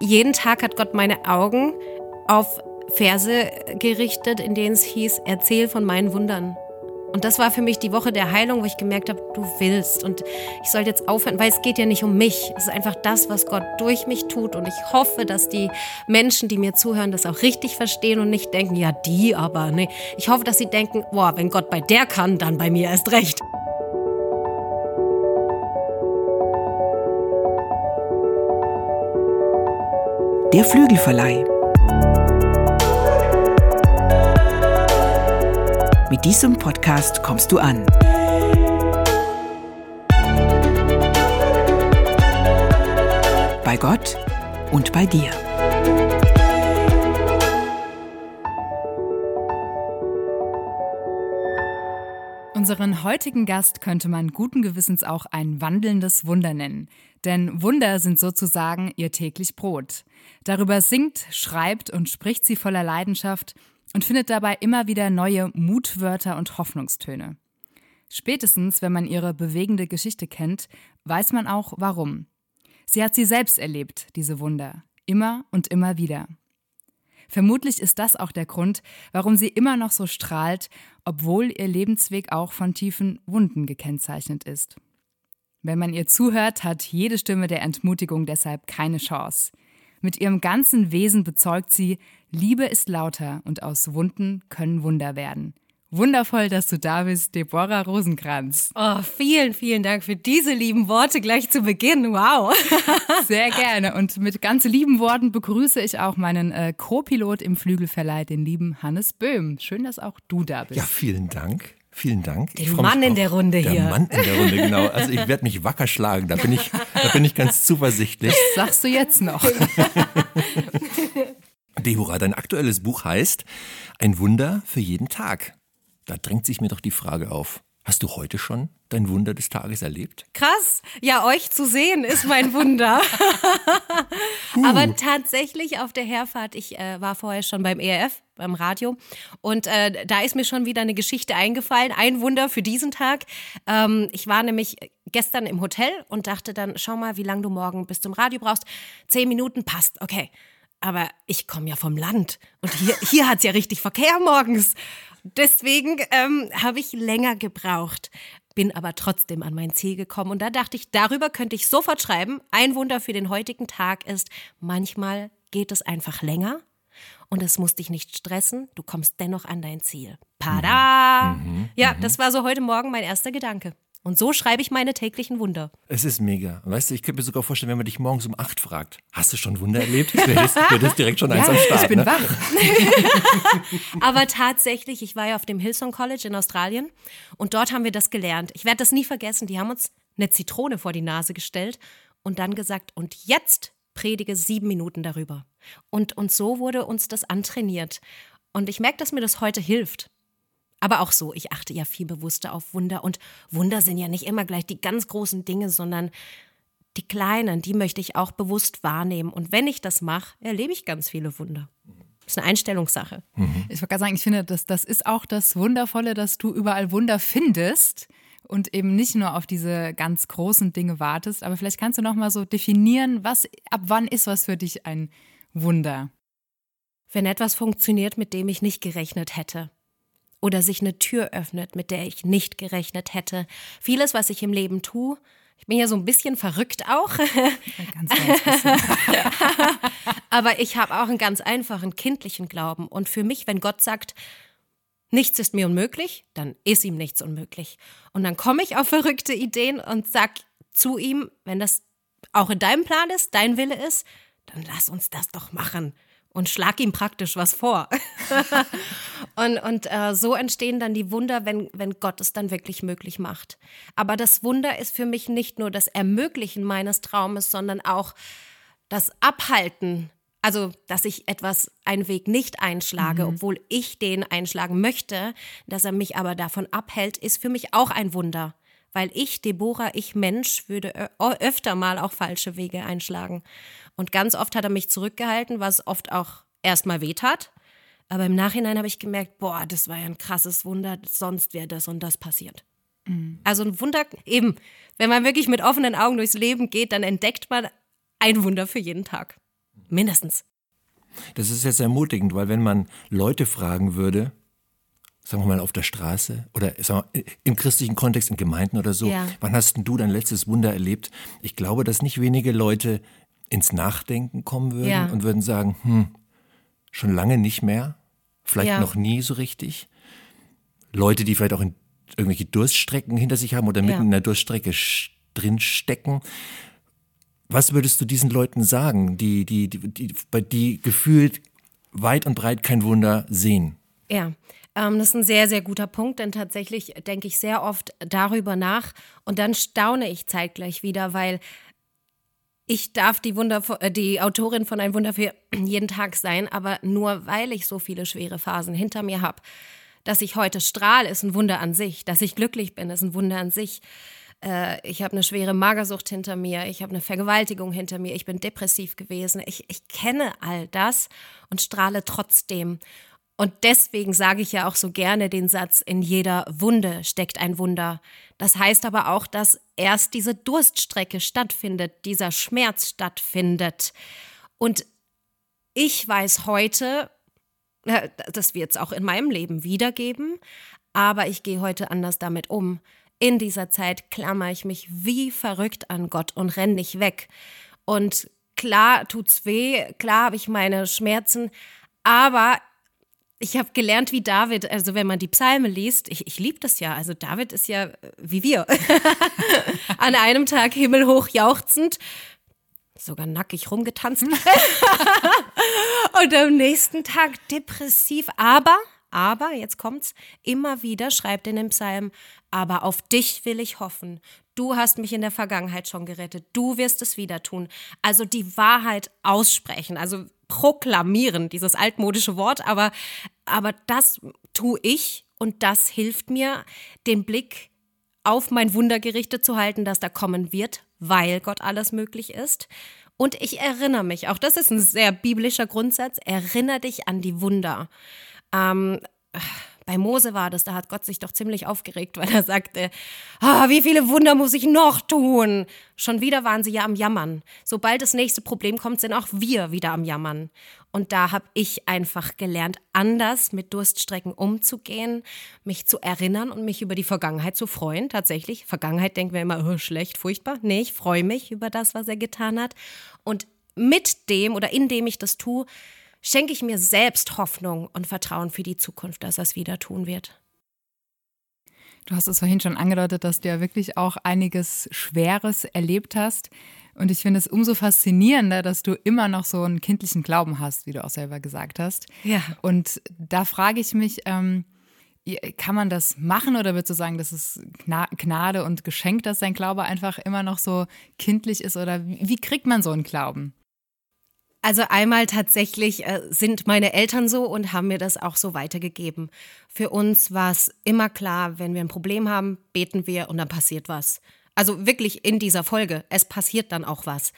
jeden Tag hat Gott meine Augen auf Verse gerichtet, in denen es hieß, erzähl von meinen Wundern. Und das war für mich die Woche der Heilung, wo ich gemerkt habe, du willst. Und ich soll jetzt aufhören, weil es geht ja nicht um mich. Es ist einfach das, was Gott durch mich tut. Und ich hoffe, dass die Menschen, die mir zuhören, das auch richtig verstehen und nicht denken, ja, die aber. Nee. Ich hoffe, dass sie denken, boah, wenn Gott bei der kann, dann bei mir erst recht. Der Flügelverleih. Mit diesem Podcast kommst du an. Bei Gott und bei dir. Unseren heutigen Gast könnte man guten Gewissens auch ein wandelndes Wunder nennen. Denn Wunder sind sozusagen ihr täglich Brot. Darüber singt, schreibt und spricht sie voller Leidenschaft und findet dabei immer wieder neue Mutwörter und Hoffnungstöne. Spätestens, wenn man ihre bewegende Geschichte kennt, weiß man auch warum. Sie hat sie selbst erlebt, diese Wunder, immer und immer wieder. Vermutlich ist das auch der Grund, warum sie immer noch so strahlt, obwohl ihr Lebensweg auch von tiefen Wunden gekennzeichnet ist. Wenn man ihr zuhört, hat jede Stimme der Entmutigung deshalb keine Chance. Mit ihrem ganzen Wesen bezeugt sie, Liebe ist lauter und aus Wunden können Wunder werden. Wundervoll, dass du da bist, Deborah Rosenkranz. Oh, vielen, vielen Dank für diese lieben Worte gleich zu Beginn. Wow. Sehr gerne. Und mit ganz lieben Worten begrüße ich auch meinen äh, Co-Pilot im Flügelverleih, den lieben Hannes Böhm. Schön, dass auch du da bist. Ja, vielen Dank. Vielen Dank. Der Mann in der Runde der hier. Der Mann in der Runde, genau. Also ich werde mich wacker schlagen. Da bin ich, da bin ich ganz zuversichtlich. Das sagst du jetzt noch. Deborah, dein aktuelles Buch heißt Ein Wunder für jeden Tag. Da drängt sich mir doch die Frage auf. Hast du heute schon dein Wunder des Tages erlebt? Krass. Ja, euch zu sehen ist mein Wunder. Aber tatsächlich auf der Herfahrt, ich äh, war vorher schon beim ERF, beim Radio, und äh, da ist mir schon wieder eine Geschichte eingefallen. Ein Wunder für diesen Tag. Ähm, ich war nämlich gestern im Hotel und dachte dann, schau mal, wie lange du morgen bis zum Radio brauchst. Zehn Minuten passt, okay. Aber ich komme ja vom Land und hier, hier hat es ja richtig Verkehr morgens. Deswegen ähm, habe ich länger gebraucht, bin aber trotzdem an mein Ziel gekommen. Und da dachte ich, darüber könnte ich sofort schreiben. Ein Wunder für den heutigen Tag ist, manchmal geht es einfach länger und es muss dich nicht stressen. Du kommst dennoch an dein Ziel. Pada! Mhm, mhm ja, mhm. das war so heute Morgen mein erster Gedanke. Und so schreibe ich meine täglichen Wunder. Es ist mega. Weißt du, ich könnte mir sogar vorstellen, wenn man dich morgens um acht fragt, hast du schon Wunder erlebt? Du hättest direkt schon eins ja, am Start. Ich bin ne? wach. Aber tatsächlich, ich war ja auf dem Hillsong College in Australien und dort haben wir das gelernt. Ich werde das nie vergessen. Die haben uns eine Zitrone vor die Nase gestellt und dann gesagt, und jetzt predige sieben Minuten darüber. Und, und so wurde uns das antrainiert. Und ich merke, dass mir das heute hilft. Aber auch so, ich achte ja viel bewusster auf Wunder. Und Wunder sind ja nicht immer gleich die ganz großen Dinge, sondern die kleinen, die möchte ich auch bewusst wahrnehmen. Und wenn ich das mache, erlebe ich ganz viele Wunder. Das ist eine Einstellungssache. Mhm. Ich wollte gerade sagen, ich finde, das, das ist auch das Wundervolle, dass du überall Wunder findest und eben nicht nur auf diese ganz großen Dinge wartest. Aber vielleicht kannst du noch mal so definieren, was ab wann ist was für dich ein Wunder? Wenn etwas funktioniert, mit dem ich nicht gerechnet hätte oder sich eine Tür öffnet, mit der ich nicht gerechnet hätte. Vieles, was ich im Leben tue, ich bin ja so ein bisschen verrückt auch. Ganz, ganz. Aber ich habe auch einen ganz einfachen kindlichen Glauben. Und für mich, wenn Gott sagt, nichts ist mir unmöglich, dann ist ihm nichts unmöglich. Und dann komme ich auf verrückte Ideen und sag zu ihm, wenn das auch in deinem Plan ist, dein Wille ist, dann lass uns das doch machen und schlag ihm praktisch was vor. und und äh, so entstehen dann die Wunder, wenn, wenn Gott es dann wirklich möglich macht. Aber das Wunder ist für mich nicht nur das Ermöglichen meines Traumes, sondern auch das Abhalten. Also, dass ich etwas, einen Weg nicht einschlage, mhm. obwohl ich den einschlagen möchte, dass er mich aber davon abhält, ist für mich auch ein Wunder weil ich, Deborah, ich Mensch, würde öfter mal auch falsche Wege einschlagen. Und ganz oft hat er mich zurückgehalten, was oft auch erstmal wehtat. Aber im Nachhinein habe ich gemerkt, boah, das war ja ein krasses Wunder, sonst wäre das und das passiert. Mhm. Also ein Wunder, eben, wenn man wirklich mit offenen Augen durchs Leben geht, dann entdeckt man ein Wunder für jeden Tag. Mindestens. Das ist jetzt ermutigend, weil wenn man Leute fragen würde, sagen wir mal auf der Straße oder sagen wir, im christlichen Kontext in Gemeinden oder so, Ja. wann hast denn du dein letztes Wunder erlebt? Ich glaube, dass nicht wenige Leute ins Nachdenken kommen würden Ja. und würden sagen, hm, schon lange nicht mehr, vielleicht Ja. noch nie so richtig. Leute, die vielleicht auch in irgendwelche Durststrecken hinter sich haben oder mitten Ja. in der Durststrecke drin stecken. Was würdest du diesen Leuten sagen, die, die, die, die, bei- die gefühlt weit und breit kein Wunder sehen? Ja, ähm, das ist ein sehr, sehr guter Punkt, denn tatsächlich denke ich sehr oft darüber nach und dann staune ich zeitgleich wieder, weil ich darf die, Wunder, äh, die Autorin von Ein Wunder für jeden Tag sein, aber nur weil ich so viele schwere Phasen hinter mir habe. Dass ich heute strahle, ist ein Wunder an sich. Dass ich glücklich bin, ist ein Wunder an sich. Äh, ich habe eine schwere Magersucht hinter mir. Ich habe eine Vergewaltigung hinter mir. Ich bin depressiv gewesen. Ich, ich kenne all das und strahle trotzdem. Und deswegen sage ich ja auch so gerne den Satz, in jeder Wunde steckt ein Wunder. Das heißt aber auch, dass erst diese Durststrecke stattfindet, dieser Schmerz stattfindet. Und ich weiß heute, das wird es auch in meinem Leben wiedergeben, aber ich gehe heute anders damit um. In dieser Zeit klammer ich mich wie verrückt an Gott und renn nicht weg. Und klar tut's weh, klar habe ich meine Schmerzen, aber ich habe gelernt wie David, also wenn man die Psalme liest, ich, ich liebe das ja, also David ist ja äh, wie wir. An einem Tag himmelhoch jauchzend, sogar nackig rumgetanzt. Und am nächsten Tag depressiv, aber, aber, jetzt kommt's, immer wieder schreibt in dem Psalm, aber auf dich will ich hoffen. Du hast mich in der Vergangenheit schon gerettet. Du wirst es wieder tun. Also die Wahrheit aussprechen, also proklamieren, dieses altmodische Wort, aber, aber das tue ich und das hilft mir, den Blick auf mein Wunder gerichtet zu halten, das da kommen wird, weil Gott alles möglich ist. Und ich erinnere mich, auch das ist ein sehr biblischer Grundsatz, erinnere dich an die Wunder. Ähm, bei Mose war das, da hat Gott sich doch ziemlich aufgeregt, weil er sagte, ah, wie viele Wunder muss ich noch tun? Schon wieder waren sie ja am Jammern. Sobald das nächste Problem kommt, sind auch wir wieder am Jammern. Und da habe ich einfach gelernt, anders mit Durststrecken umzugehen, mich zu erinnern und mich über die Vergangenheit zu freuen. Tatsächlich, Vergangenheit denken wir immer, oh, schlecht, furchtbar. Nee, ich freue mich über das, was er getan hat. Und mit dem oder indem ich das tue, schenke ich mir selbst Hoffnung und Vertrauen für die Zukunft, dass er es wieder tun wird. Du hast es vorhin schon angedeutet, dass du ja wirklich auch einiges Schweres erlebt hast. Und ich finde es umso faszinierender, dass du immer noch so einen kindlichen Glauben hast, wie du auch selber gesagt hast. Ja. Und da frage ich mich, ähm, kann man das machen oder würdest du sagen, das ist Gna- Gnade und Geschenk, dass dein Glaube einfach immer noch so kindlich ist? Oder wie kriegt man so einen Glauben? Also einmal tatsächlich äh, sind meine Eltern so und haben mir das auch so weitergegeben. Für uns war es immer klar, wenn wir ein Problem haben, beten wir und dann passiert was. Also wirklich in dieser Folge, es passiert dann auch was.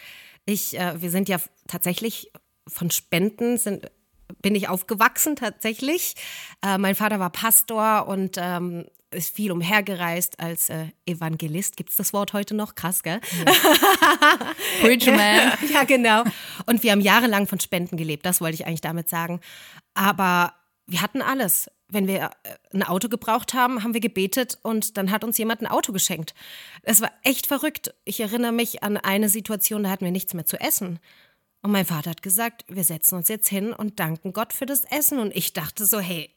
Ich, äh, wir sind ja tatsächlich von Spenden sind bin ich aufgewachsen tatsächlich. Äh, mein Vater war Pastor und ähm, ist viel umhergereist als äh, Evangelist. Gibt es das Wort heute noch? Krass, gell? Preacher Man. ja, genau. Und wir haben jahrelang von Spenden gelebt, das wollte ich eigentlich damit sagen. Aber wir hatten alles. Wenn wir äh, ein Auto gebraucht haben, haben wir gebetet und dann hat uns jemand ein Auto geschenkt. Es war echt verrückt. Ich erinnere mich an eine Situation, da hatten wir nichts mehr zu essen. Und mein Vater hat gesagt, wir setzen uns jetzt hin und danken Gott für das Essen. Und ich dachte so, hey,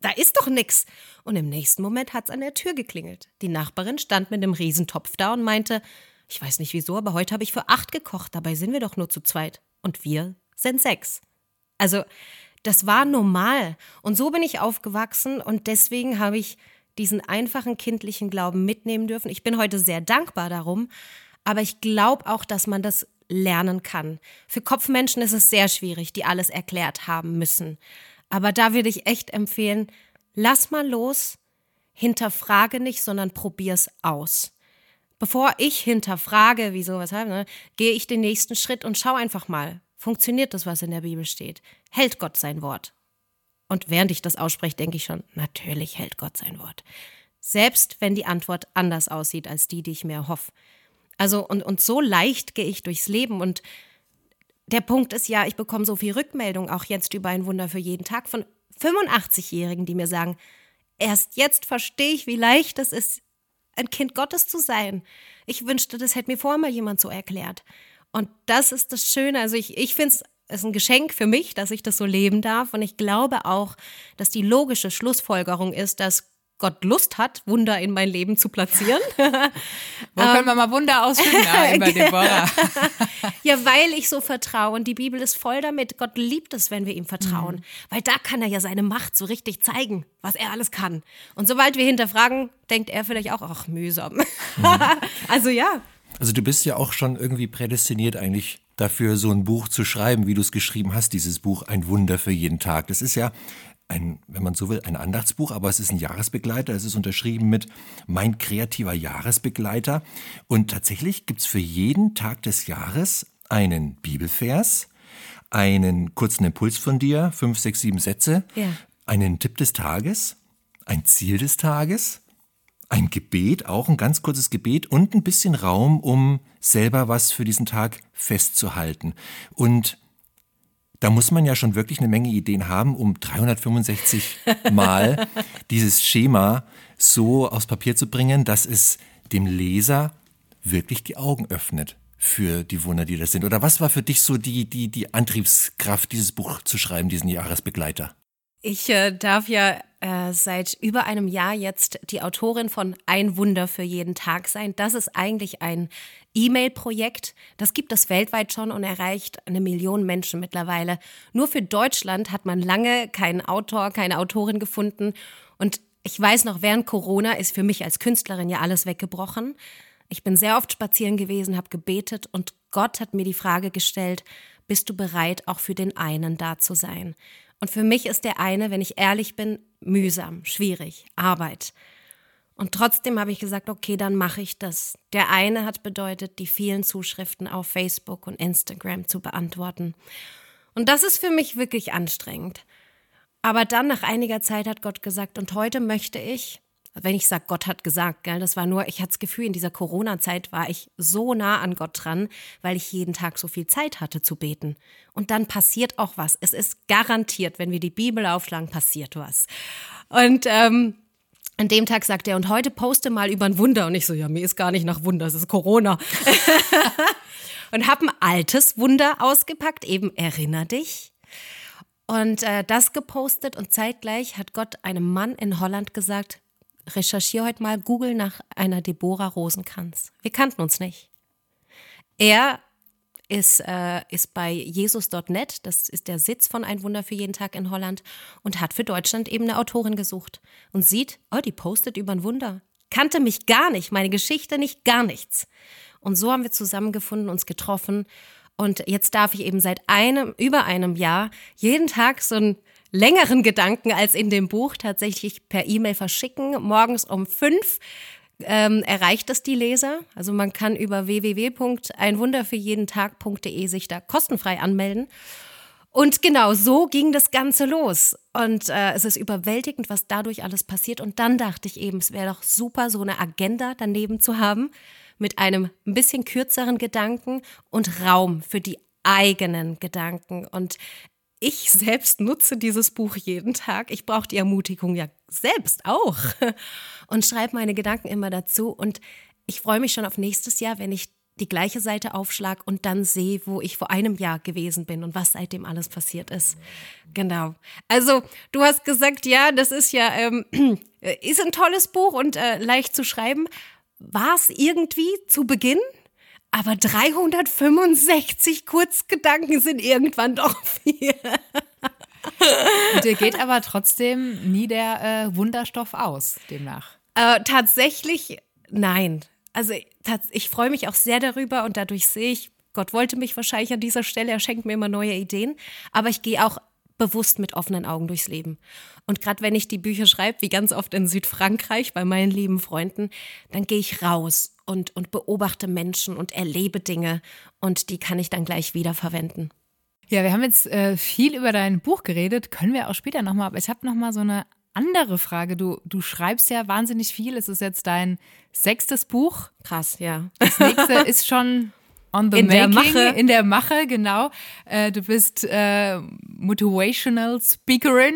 da ist doch nix. Und im nächsten Moment hat's an der Tür geklingelt. Die Nachbarin stand mit einem Riesentopf da und meinte, ich weiß nicht wieso, aber heute habe ich für acht gekocht, dabei sind wir doch nur zu zweit. Und wir sind sechs. Also, das war normal. Und so bin ich aufgewachsen und deswegen habe ich diesen einfachen kindlichen Glauben mitnehmen dürfen. Ich bin heute sehr dankbar darum, aber ich glaube auch, dass man das lernen kann. Für Kopfmenschen ist es sehr schwierig, die alles erklärt haben müssen. Aber da würde ich echt empfehlen, lass mal los, hinterfrage nicht, sondern probier's aus. Bevor ich hinterfrage, wieso, weshalb, ne, gehe ich den nächsten Schritt und schau einfach mal, funktioniert das, was in der Bibel steht? Hält Gott sein Wort? Und während ich das ausspreche, denke ich schon, natürlich hält Gott sein Wort. Selbst wenn die Antwort anders aussieht als die, die ich mir erhoffe. Also, und, und so leicht gehe ich durchs Leben und der Punkt ist ja, ich bekomme so viel Rückmeldung, auch jetzt über ein Wunder für jeden Tag, von 85-Jährigen, die mir sagen, erst jetzt verstehe ich, wie leicht es ist, ein Kind Gottes zu sein. Ich wünschte, das hätte mir vorher mal jemand so erklärt. Und das ist das Schöne. Also ich, ich finde es ist ein Geschenk für mich, dass ich das so leben darf. Und ich glaube auch, dass die logische Schlussfolgerung ist, dass Gott Lust hat, Wunder in mein Leben zu platzieren. Wo können wir mal Wunder ausführen bei Deborah? ja, weil ich so vertraue und die Bibel ist voll damit. Gott liebt es, wenn wir ihm vertrauen, mhm. weil da kann er ja seine Macht so richtig zeigen, was er alles kann. Und sobald wir hinterfragen, denkt er vielleicht auch, ach mühsam. Mhm. also ja. Also du bist ja auch schon irgendwie prädestiniert eigentlich dafür, so ein Buch zu schreiben, wie du es geschrieben hast, dieses Buch Ein Wunder für jeden Tag. Das ist ja ein, wenn man so will, ein Andachtsbuch, aber es ist ein Jahresbegleiter. Es ist unterschrieben mit Mein kreativer Jahresbegleiter. Und tatsächlich gibt es für jeden Tag des Jahres einen Bibelvers, einen kurzen Impuls von dir, fünf, sechs, sieben Sätze, ja. einen Tipp des Tages, ein Ziel des Tages, ein Gebet, auch ein ganz kurzes Gebet und ein bisschen Raum, um selber was für diesen Tag festzuhalten. Und da muss man ja schon wirklich eine Menge Ideen haben, um 365 Mal dieses Schema so aufs Papier zu bringen, dass es dem Leser wirklich die Augen öffnet für die Wunder, die das sind. Oder was war für dich so die, die, die Antriebskraft, dieses Buch zu schreiben, diesen Jahresbegleiter? Ich äh, darf ja äh, seit über einem Jahr jetzt die Autorin von Ein Wunder für jeden Tag sein. Das ist eigentlich ein E-Mail-Projekt. Das gibt es weltweit schon und erreicht eine Million Menschen mittlerweile. Nur für Deutschland hat man lange keinen Autor, keine Autorin gefunden. Und ich weiß noch, während Corona ist für mich als Künstlerin ja alles weggebrochen. Ich bin sehr oft spazieren gewesen, habe gebetet und Gott hat mir die Frage gestellt, bist du bereit, auch für den einen da zu sein? Und für mich ist der eine, wenn ich ehrlich bin, mühsam, schwierig, Arbeit. Und trotzdem habe ich gesagt, okay, dann mache ich das. Der eine hat bedeutet, die vielen Zuschriften auf Facebook und Instagram zu beantworten. Und das ist für mich wirklich anstrengend. Aber dann nach einiger Zeit hat Gott gesagt, und heute möchte ich, wenn ich sage, Gott hat gesagt, gell, das war nur, ich hatte das Gefühl, in dieser Corona-Zeit war ich so nah an Gott dran, weil ich jeden Tag so viel Zeit hatte zu beten. Und dann passiert auch was. Es ist garantiert, wenn wir die Bibel aufschlagen, passiert was. Und ähm, an dem Tag sagt er, und heute poste mal über ein Wunder. Und ich so, ja, mir ist gar nicht nach Wunder, es ist Corona. und habe ein altes Wunder ausgepackt, eben erinner dich. Und äh, das gepostet und zeitgleich hat Gott einem Mann in Holland gesagt, recherchiere heute mal, google nach einer Deborah Rosenkranz. Wir kannten uns nicht. Er ist, äh, ist bei Jesus.net, das ist der Sitz von Ein Wunder für jeden Tag in Holland, und hat für Deutschland eben eine Autorin gesucht und sieht, oh, die postet über ein Wunder. Kannte mich gar nicht, meine Geschichte nicht, gar nichts. Und so haben wir zusammengefunden, uns getroffen. Und jetzt darf ich eben seit einem, über einem Jahr jeden Tag so ein längeren Gedanken als in dem Buch tatsächlich per E-Mail verschicken. Morgens um fünf ähm, erreicht es die Leser. Also man kann über www.einwunderfürjedentag.de sich da kostenfrei anmelden. Und genau so ging das Ganze los. Und äh, es ist überwältigend, was dadurch alles passiert. Und dann dachte ich eben, es wäre doch super, so eine Agenda daneben zu haben mit einem ein bisschen kürzeren Gedanken und Raum für die eigenen Gedanken. Und ich selbst nutze dieses Buch jeden Tag. Ich brauche die Ermutigung ja selbst auch und schreibe meine Gedanken immer dazu. Und ich freue mich schon auf nächstes Jahr, wenn ich die gleiche Seite aufschlag und dann sehe, wo ich vor einem Jahr gewesen bin und was seitdem alles passiert ist. Genau. Also, du hast gesagt, ja, das ist ja, ähm, ist ein tolles Buch und äh, leicht zu schreiben. War es irgendwie zu Beginn? Aber 365 Kurzgedanken sind irgendwann doch viel. Und dir geht aber trotzdem nie der äh, Wunderstoff aus, demnach. Äh, tatsächlich nein. Also ich freue mich auch sehr darüber und dadurch sehe ich, Gott wollte mich wahrscheinlich an dieser Stelle, er schenkt mir immer neue Ideen, aber ich gehe auch bewusst mit offenen Augen durchs Leben. Und gerade wenn ich die Bücher schreibe, wie ganz oft in Südfrankreich bei meinen lieben Freunden, dann gehe ich raus und, und beobachte Menschen und erlebe Dinge und die kann ich dann gleich wieder verwenden. Ja, wir haben jetzt äh, viel über dein Buch geredet, können wir auch später nochmal, aber ich habe nochmal so eine andere Frage. Du, du schreibst ja wahnsinnig viel. Es ist jetzt dein sechstes Buch. Krass, ja. Das nächste ist schon on the In der making, Mache. in der Mache, genau. Äh, du bist äh, Motivational Speakerin,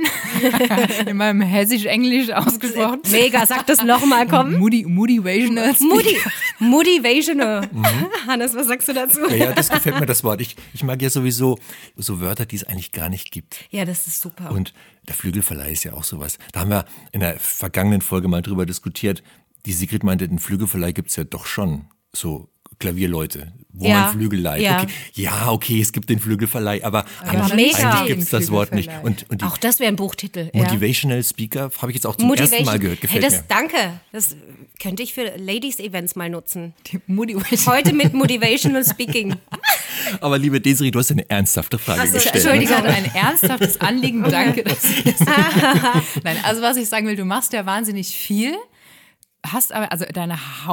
in meinem Hessisch-Englisch ausgesprochen. Mega, sag das nochmal, komm. Moody, Motivational Moody, Motivational. Hannes, was sagst du dazu? Ja, ja, das gefällt mir das Wort. Ich, ich mag ja sowieso so Wörter, die es eigentlich gar nicht gibt. Ja, das ist super. Und der Flügelverleih ist ja auch sowas. Da haben wir in der vergangenen Folge mal drüber diskutiert. Die Sigrid meinte, den Flügelverleih gibt es ja doch schon. So Klavierleute, wo Ja, man Flügel leiht. ja. Okay. ja, okay, es gibt den Flügelverleih, aber, eigentlich, mega. eigentlich gibt es das Wort nicht. Und, und die Auch das wäre ein Buchtitel. Ja. Motivational Speaker habe ich jetzt auch zum ersten Mal gehört. Hey, Gefällt das, mir. danke. Das könnte ich für Ladies-Events mal nutzen. Motivation. Heute mit Motivational Speaking. Aber liebe Desiree, du hast eine ernsthafte Frage Ach so, gestellt. Ich Ne? Entschuldigung. hatte ein ernsthaftes Anliegen. Danke. Nein, also was ich sagen will, du machst ja wahnsinnig viel, hast aber, also deine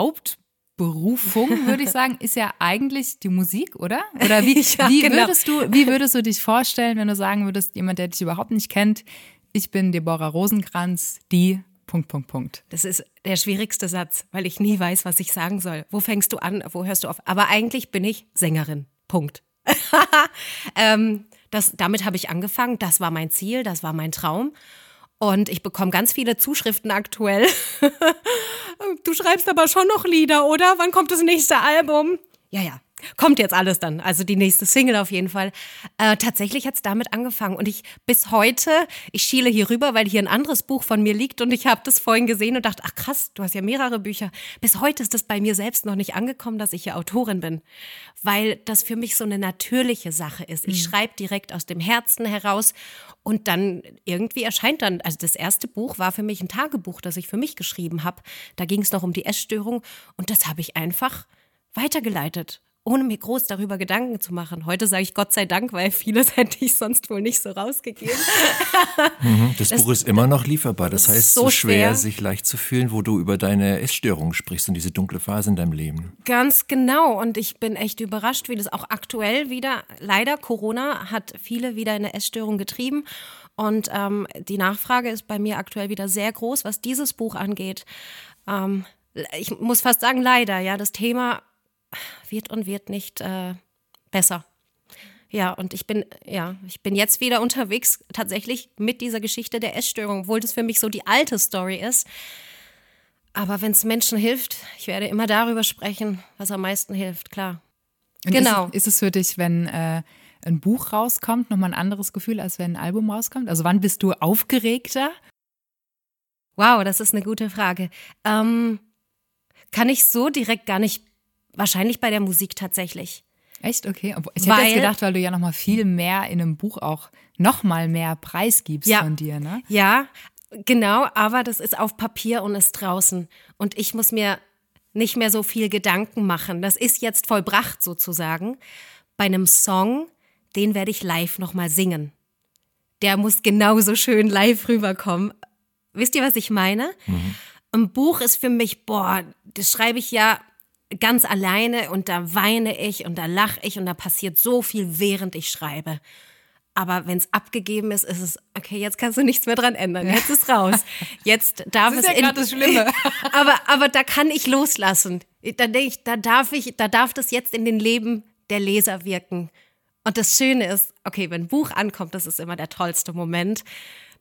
Hauptberufung, würde ich sagen, ist ja eigentlich die Musik, oder? Oder wie, Ja, wie, genau. würdest du, wie würdest du dich vorstellen, wenn du sagen würdest, jemand, der dich überhaupt nicht kennt, ich bin Deborah Rosenkranz, die Punkt, Punkt, Punkt. Das ist der schwierigste Satz, weil ich nie weiß, was ich sagen soll. Wo fängst du an, wo hörst du auf? Aber eigentlich bin ich Sängerin. Punkt. ähm, das, damit habe ich angefangen. Das war mein Ziel, das war mein Traum. Und ich bekomme ganz viele Zuschriften aktuell. du schreibst aber schon noch Lieder, oder? Wann kommt das nächste Album? Ja, ja. Kommt jetzt alles dann, also die nächste Single auf jeden Fall. Äh, tatsächlich hat es damit angefangen und ich bis heute, ich schiele hier rüber, weil hier ein anderes Buch von mir liegt und ich habe das vorhin gesehen und dachte, ach krass, du hast ja mehrere Bücher. Bis heute ist das bei mir selbst noch nicht angekommen, dass ich ja Autorin bin, weil das für mich so eine natürliche Sache ist. Ich schreibe direkt aus dem Herzen heraus und dann irgendwie erscheint dann, also das erste Buch war für mich ein Tagebuch, das ich für mich geschrieben habe. Da ging es noch um die Essstörung und das habe ich einfach weitergeleitet, ohne mir groß darüber Gedanken zu machen. Heute sage ich Gott sei Dank, weil vieles hätte ich sonst wohl nicht so rausgegeben. Das, Buch ist immer noch lieferbar. Das heißt, so so schwer, schwer. sich leicht zu fühlen, wo du über deine Essstörung sprichst und diese dunkle Phase in deinem Leben. Ganz genau. Und ich bin echt überrascht, wie das auch aktuell wieder, leider Corona hat viele wieder in eine Essstörung getrieben. Und ähm, die Nachfrage ist bei mir aktuell wieder sehr groß, was dieses Buch angeht. Ähm, ich muss fast sagen, leider, ja, das Thema wird und wird nicht äh, besser. Ja, und ich bin, ja, ich bin jetzt wieder unterwegs, tatsächlich mit dieser Geschichte der Essstörung, obwohl das für mich so die alte Story ist. Aber wenn es Menschen hilft, ich werde immer darüber sprechen, was am meisten hilft, klar. Und Genau. Ist, es- ist es für dich, wenn äh, ein Buch rauskommt, nochmal ein anderes Gefühl, als wenn ein Album rauskommt? Also wann bist du aufgeregter? Wow, das ist eine gute Frage. Ähm, kann ich so direkt gar nicht, wahrscheinlich bei der Musik tatsächlich. Echt? Okay. Ich hätte jetzt Weil- gedacht, weil du ja nochmal viel mehr in einem Buch auch nochmal mehr preisgibst Ja. von dir, ne? Ja, genau, aber das ist auf Papier und ist draußen. Und ich muss mir nicht mehr so viel Gedanken machen. Das ist jetzt vollbracht sozusagen. Bei einem Song, den werde ich live nochmal singen. Der muss genauso schön live rüberkommen. Wisst ihr, was ich meine? Ein Buch ist für mich, boah, das schreibe ich ja ganz alleine und da weine ich und da lache ich und da passiert so viel, während ich schreibe. Aber wenn es abgegeben ist, ist es, okay, jetzt kannst du nichts mehr dran ändern. Jetzt ist raus. Jetzt darf Das es ist ja in- das Schlimme. aber, aber da kann ich loslassen. Da denke ich, da darf ich, da darf das jetzt in den Leben der Leser wirken. Und das Schöne ist, okay, wenn ein Buch ankommt, das ist immer der tollste Moment.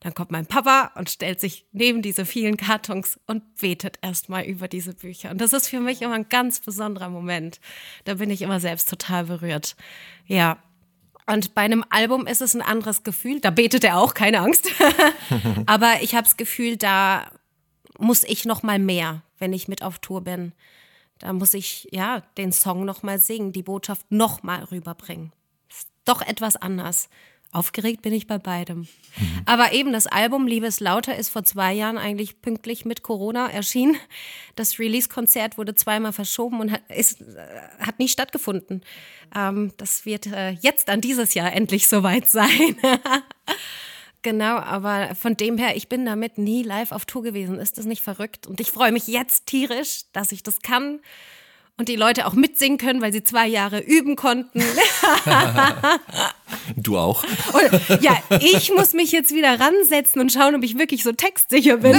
Dann kommt mein Papa und stellt sich neben diese vielen Kartons und betet erstmal über diese Bücher. Und das ist für mich immer ein ganz besonderer Moment. Da bin ich immer selbst total berührt. Ja. Und bei einem Album ist es ein anderes Gefühl. Da betet er auch, keine Angst. Aber ich habe das Gefühl, da muss ich noch mal mehr, wenn ich mit auf Tour bin. Da muss ich ja den Song noch mal singen, die Botschaft noch mal rüberbringen. Ist doch etwas anders. Aufgeregt bin ich bei beidem. Aber eben das Album Liebes Lauter ist vor zwei Jahren eigentlich pünktlich mit Corona erschienen. Das Release-Konzert wurde zweimal verschoben und hat, ist, äh, hat nie stattgefunden. Ähm, das wird äh, jetzt dann dieses Jahr endlich soweit sein. Genau, aber von dem her, ich bin damit nie live auf Tour gewesen. Ist das nicht verrückt? Und ich freue mich jetzt tierisch, dass ich das kann und die Leute auch mitsingen können, weil sie zwei Jahre üben konnten. Du auch? Und, ja, ich muss mich jetzt wieder ransetzen und schauen, ob ich wirklich so textsicher bin.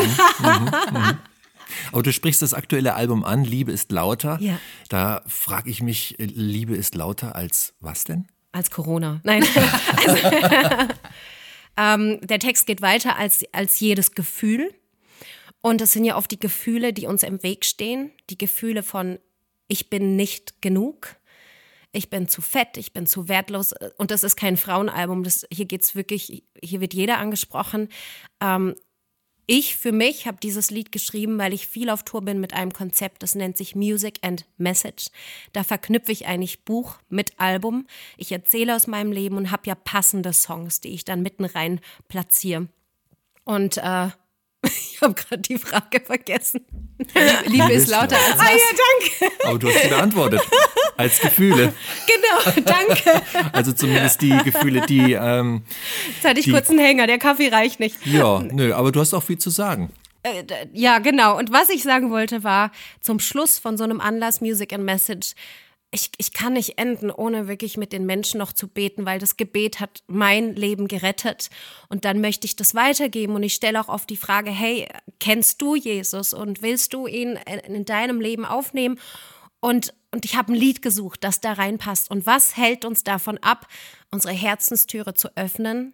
Aber du sprichst das aktuelle Album an, Liebe ist lauter. Ja. Da frage ich mich, Liebe ist lauter als was denn? Als Corona. Nein. also, ähm, der Text geht weiter als, als jedes Gefühl. Und es sind ja oft die Gefühle, die uns im Weg stehen. Die Gefühle von, ich bin nicht genug, ich bin zu fett, ich bin zu wertlos. Und das ist kein Frauenalbum. Das, hier geht's wirklich, hier wird jeder angesprochen. Ähm, ich für mich habe dieses Lied geschrieben, weil ich viel auf Tour bin mit einem Konzept, das nennt sich Music and Message. Da verknüpfe ich eigentlich Buch mit Album. Ich erzähle aus meinem Leben und habe ja passende Songs, die ich dann mitten rein platziere. Und äh, ich habe gerade die Frage vergessen. Liebe ist lauter als was? Ah ja, danke. Aber du hast sie beantwortet. Als Gefühle. Genau, danke. Also zumindest die Gefühle, die. Ähm, Jetzt hatte ich die, kurz einen Hänger, der Kaffee reicht nicht. Ja, nö, aber du hast auch viel zu sagen. Äh, ja, genau. Und was ich sagen wollte war, zum Schluss von so einem Anlass Music and Message, ich, ich kann nicht enden, ohne wirklich mit den Menschen noch zu beten, weil das Gebet hat mein Leben gerettet. Und dann möchte ich das weitergeben. Und ich stelle auch oft die Frage, hey, kennst du Jesus und willst du ihn in deinem Leben aufnehmen? Und, und ich habe ein Lied gesucht, das da reinpasst. Und was hält uns davon ab, unsere Herzenstüre zu öffnen?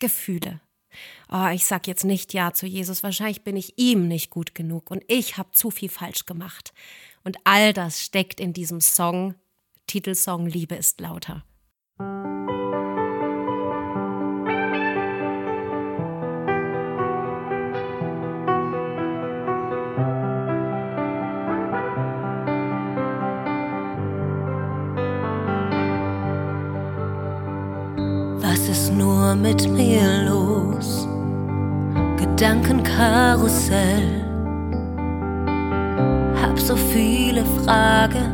Gefühle. Oh, ich sag jetzt nicht Ja zu Jesus. Wahrscheinlich bin ich ihm nicht gut genug und ich habe zu viel falsch gemacht. Und all das steckt in diesem Song, Titelsong Liebe ist lauter. Was ist nur mit mir los? Gedankenkarussell so viele Fragen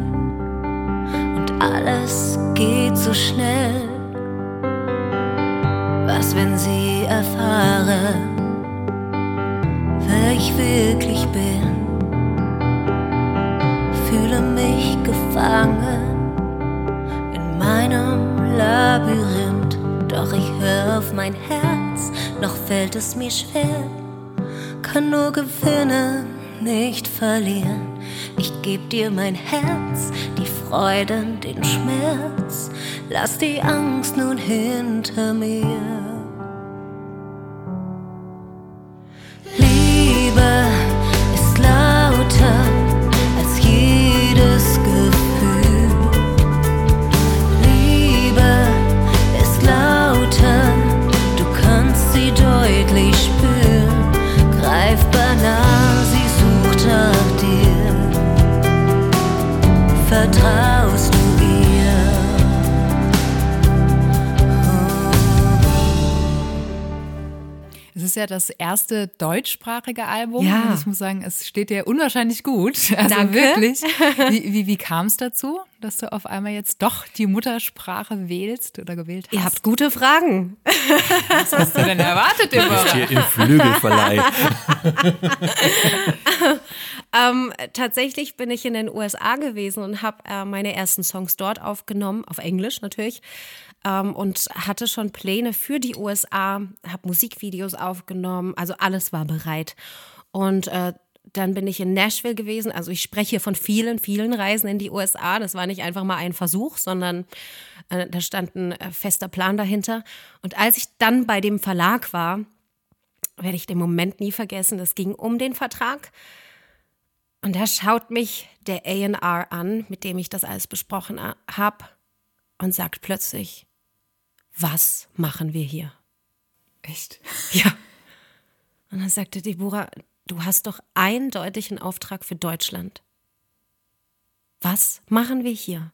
und alles geht so schnell. Was, wenn sie erfahren, wer ich wirklich bin? Fühle mich gefangen in meinem Labyrinth, doch ich höre auf mein Herz, noch fällt es mir schwer, kann nur gewinnen, nicht verlieren. Geb dir mein Herz, die Freuden, den Schmerz. Lass die Angst nun hinter mir. Ja das erste deutschsprachige Album. Ja. Und ich muss sagen, es steht dir unwahrscheinlich gut. Also Danke. wirklich. Wie, wie, wie kam es dazu, dass du auf einmal jetzt doch die Muttersprache wählst oder gewählt hast? Ihr habt gute Fragen. Was hast du denn erwartet, Ist Deborah? hier im Flügelverleih. Ähm, tatsächlich bin ich in den USA gewesen und habe äh, meine ersten Songs dort aufgenommen, auf Englisch natürlich, ähm, und hatte schon Pläne für die USA, habe Musikvideos aufgenommen, also alles war bereit. Und äh, dann bin ich in Nashville gewesen. Also ich spreche von vielen, vielen Reisen in die USA. Das war nicht einfach mal ein Versuch, sondern äh, da stand ein äh, fester Plan dahinter. Und als ich dann bei dem Verlag war, werde ich den Moment nie vergessen. Es ging um den Vertrag. Und da schaut mich der AR an, mit dem ich das alles besprochen habe, und sagt plötzlich, was machen wir hier? Echt? Ja. Und dann sagte Deborah, du hast doch eindeutig einen Auftrag für Deutschland. Was machen wir hier?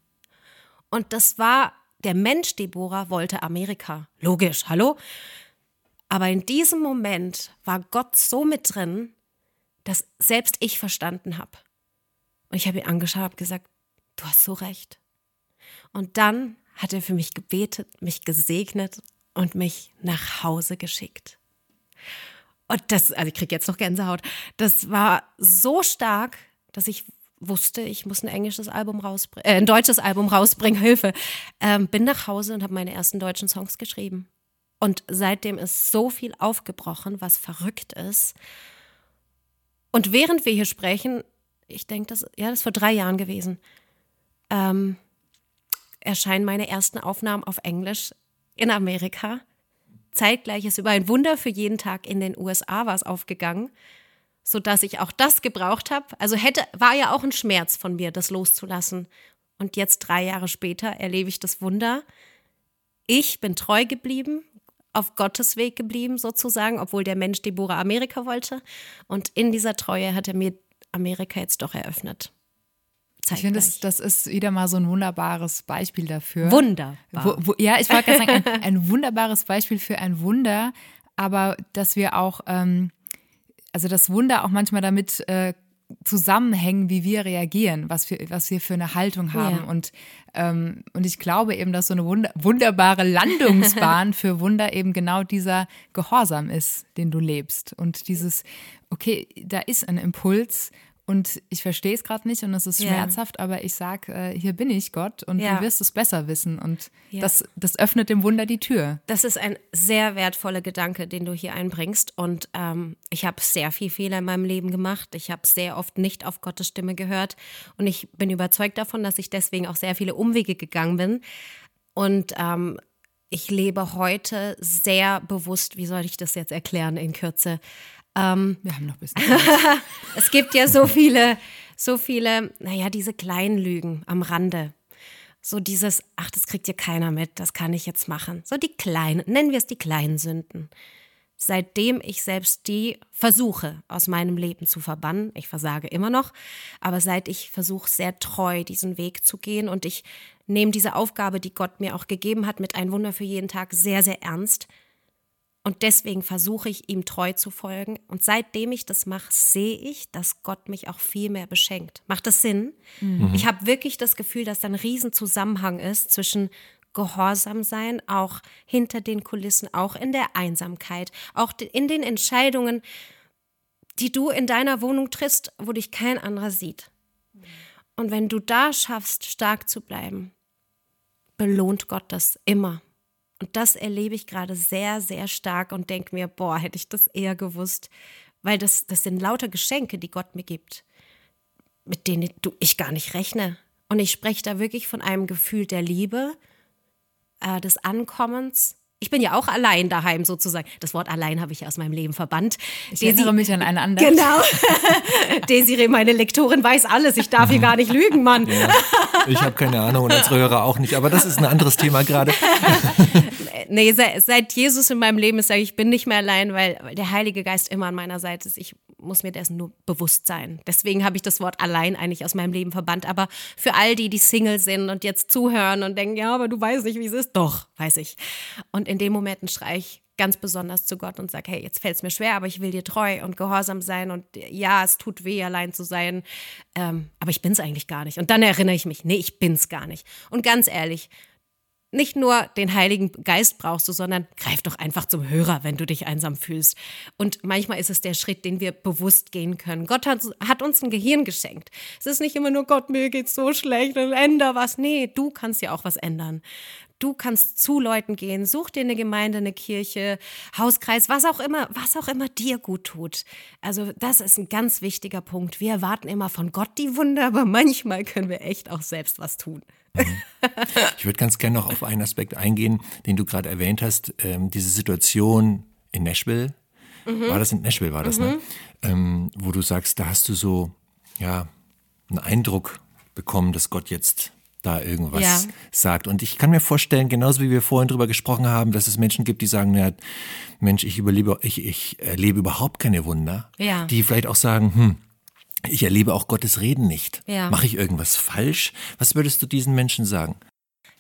Und das war, der Mensch Deborah wollte Amerika. Logisch, hallo? Aber in diesem Moment war Gott so mit drin, dass selbst ich verstanden habe. Und ich habe ihn angeschaut, habe gesagt, du hast so recht. Und dann hat er für mich gebetet, mich gesegnet und mich nach Hause geschickt. Und das, also ich kriege jetzt noch Gänsehaut. Das war so stark, dass ich wusste, ich muss ein englisches Album rausbringen, äh, ein deutsches Album rausbringen, Hilfe. Ähm, bin nach Hause und habe meine ersten deutschen Songs geschrieben. Und seitdem ist so viel aufgebrochen, was verrückt ist. Und während wir hier sprechen, ich denke, das, ja, das ist vor drei Jahren gewesen, ähm, erscheinen meine ersten Aufnahmen auf Englisch in Amerika. Zeitgleich ist über ein Wunder für jeden Tag in den USA was aufgegangen, sodass ich auch das gebraucht habe. Also hätte, war ja auch ein Schmerz von mir, das loszulassen. Und jetzt drei Jahre später erlebe ich das Wunder. Ich bin treu geblieben, auf Gottes Weg geblieben sozusagen, obwohl der Mensch Deborah Amerika wollte. Und in dieser Treue hat er mir Amerika jetzt doch eröffnet. Ich finde, das, das ist wieder mal so ein wunderbares Beispiel dafür. Wunderbar. Wo, wo, ja, ich wollte gerade sagen, ein, ein, wunderbares Beispiel für ein Wunder, aber dass wir auch, ähm, also das Wunder auch manchmal damit äh, zusammenhängen, wie wir reagieren, was wir, was wir für eine Haltung haben. Ja. Und, ähm, und ich glaube eben, dass so eine wunder wunderbare Landungsbahn für Wunder eben genau dieser Gehorsam ist, den du lebst. Und dieses, okay, da ist ein Impuls und ich verstehe es gerade nicht und es ist ja. schmerzhaft, aber ich sage, äh, hier bin ich Gott und ja. du wirst es besser wissen. Und ja. das, das öffnet dem Wunder die Tür. Das ist ein sehr wertvoller Gedanke, den du hier einbringst. Und ähm, ich habe sehr viel Fehler in meinem Leben gemacht. Ich habe sehr oft nicht auf Gottes Stimme gehört. Und ich bin überzeugt davon, dass ich deswegen auch sehr viele Umwege gegangen bin. Und ähm, ich lebe heute sehr bewusst, wie soll ich das jetzt erklären in Kürze? Ähm, Wir haben noch ein bisschen. es gibt ja so viele, so viele, naja, diese kleinen Lügen am Rande. So dieses, ach, das kriegt ja keiner mit, das kann ich jetzt machen. So die kleinen, nennen wir es die kleinen Sünden. Seitdem ich selbst die versuche, aus meinem Leben zu verbannen, ich versage immer noch, aber seit ich versuche, sehr treu diesen Weg zu gehen und ich nehme diese Aufgabe, die Gott mir auch gegeben hat, mit ein Wunder für jeden Tag sehr, sehr ernst, und deswegen versuche ich ihm treu zu folgen. Und seitdem ich das mache, sehe ich, dass Gott mich auch viel mehr beschenkt. Macht das Sinn? Mhm. Ich habe wirklich das Gefühl, dass da ein Riesenzusammenhang ist zwischen Gehorsam sein, auch hinter den Kulissen, auch in der Einsamkeit, auch in den Entscheidungen, die du in deiner Wohnung triffst, wo dich kein anderer sieht. Und wenn du da schaffst, stark zu bleiben, belohnt Gott das immer. Und das erlebe ich gerade sehr, sehr stark und denke mir, boah, hätte ich das eher gewusst. Weil das, das sind lauter Geschenke, die Gott mir gibt, mit denen ich gar nicht rechne. Und ich spreche da wirklich von einem Gefühl der Liebe, äh, des Ankommens, ich bin ja auch allein daheim sozusagen. Das Wort allein habe ich aus meinem Leben verbannt. Ich Desi erinnere mich an eine andere. Genau. Desiree, meine Lektorin, weiß alles. Ich darf hier gar nicht lügen, Mann. Ja, ich habe keine Ahnung und unsere Hörer auch nicht. Aber das ist ein anderes Thema gerade. nee, seit Jesus in meinem Leben ist, sage ich, ich bin nicht mehr allein, weil der Heilige Geist immer an meiner Seite ist. Ich muss mir dessen nur bewusst sein. Deswegen habe ich das Wort allein eigentlich aus meinem Leben verbannt. Aber für all die, die Single sind und jetzt zuhören und denken, ja, aber du weißt nicht, wie es ist. Doch, weiß ich. Und in dem Moment schreie ich ganz besonders zu Gott und sage, hey, jetzt fällt es mir schwer, aber ich will dir treu und gehorsam sein und ja, es tut weh, allein zu sein, ähm, aber ich bin es eigentlich gar nicht. Und dann erinnere ich mich, nee, ich bin es gar nicht. Und ganz ehrlich, nicht nur den Heiligen Geist brauchst du, sondern greif doch einfach zum Hörer, wenn du dich einsam fühlst. Und manchmal ist es der Schritt, den wir bewusst gehen können. Gott hat, hat uns ein Gehirn geschenkt. Es ist nicht immer nur Gott, mir geht's so schlecht und änder was. Nee, du kannst ja auch was ändern. Du kannst zu Leuten gehen, such dir eine Gemeinde, eine Kirche, Hauskreis, was auch immer, was auch immer dir gut tut. Also das ist ein ganz wichtiger Punkt. Wir erwarten immer von Gott die Wunder, aber manchmal können wir echt auch selbst was tun. Mhm. Ich würde ganz gerne noch auf einen Aspekt eingehen, den du gerade erwähnt hast. Ähm, diese Situation in Nashville. Mhm. War das in Nashville, war das, ne? mhm. ne? Ähm, wo du sagst, da hast du so, ja, einen Eindruck bekommen, dass Gott jetzt da irgendwas ja. sagt. Und ich kann mir vorstellen, genauso wie wir vorhin drüber gesprochen haben, dass es Menschen gibt, die sagen, ja, Mensch, ich überlebe, ich, ich erlebe überhaupt keine Wunder. Ja. Die vielleicht auch sagen, hm, ich erlebe auch Gottes Reden nicht. Ja. Mache ich irgendwas falsch? Was würdest du diesen Menschen sagen?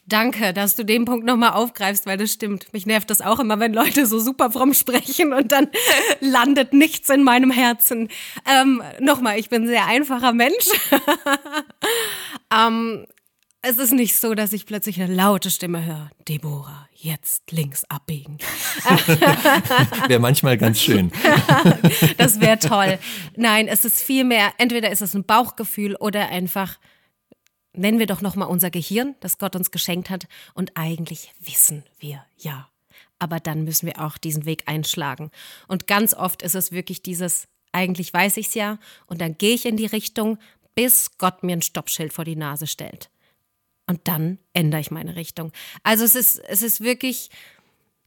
Danke, dass du den Punkt nochmal aufgreifst, weil das stimmt. Mich nervt das auch immer, wenn Leute so super fromm sprechen und dann landet nichts in meinem Herzen. Ähm, nochmal, ich bin ein sehr einfacher Mensch. ähm, es ist nicht so, dass ich plötzlich eine laute Stimme höre. Deborah, jetzt links abbiegen. wäre manchmal ganz schön. das wäre toll. Nein, es ist vielmehr, entweder ist es ein Bauchgefühl oder einfach, nennen wir doch nochmal unser Gehirn, das Gott uns geschenkt hat. Und eigentlich wissen wir ja. Aber dann müssen wir auch diesen Weg einschlagen. Und ganz oft ist es wirklich dieses Eigentlich weiß ich es ja. Und dann gehe ich in die Richtung, bis Gott mir ein Stoppschild vor die Nase stellt. Und dann ändere ich meine Richtung. Also es ist, es ist wirklich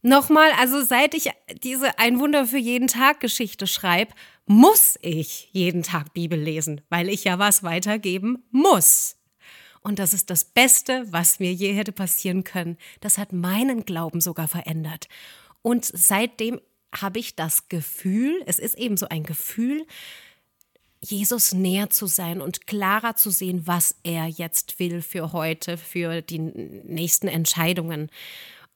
nochmal, also seit ich diese Ein Wunder für jeden Tag Geschichte schreibe, muss ich jeden Tag Bibel lesen, weil ich ja was weitergeben muss. Und das ist das Beste, was mir je hätte passieren können. Das hat meinen Glauben sogar verändert. Und seitdem habe ich das Gefühl, es ist eben so ein Gefühl, Jesus näher zu sein und klarer zu sehen, was er jetzt will für heute, für die nächsten Entscheidungen.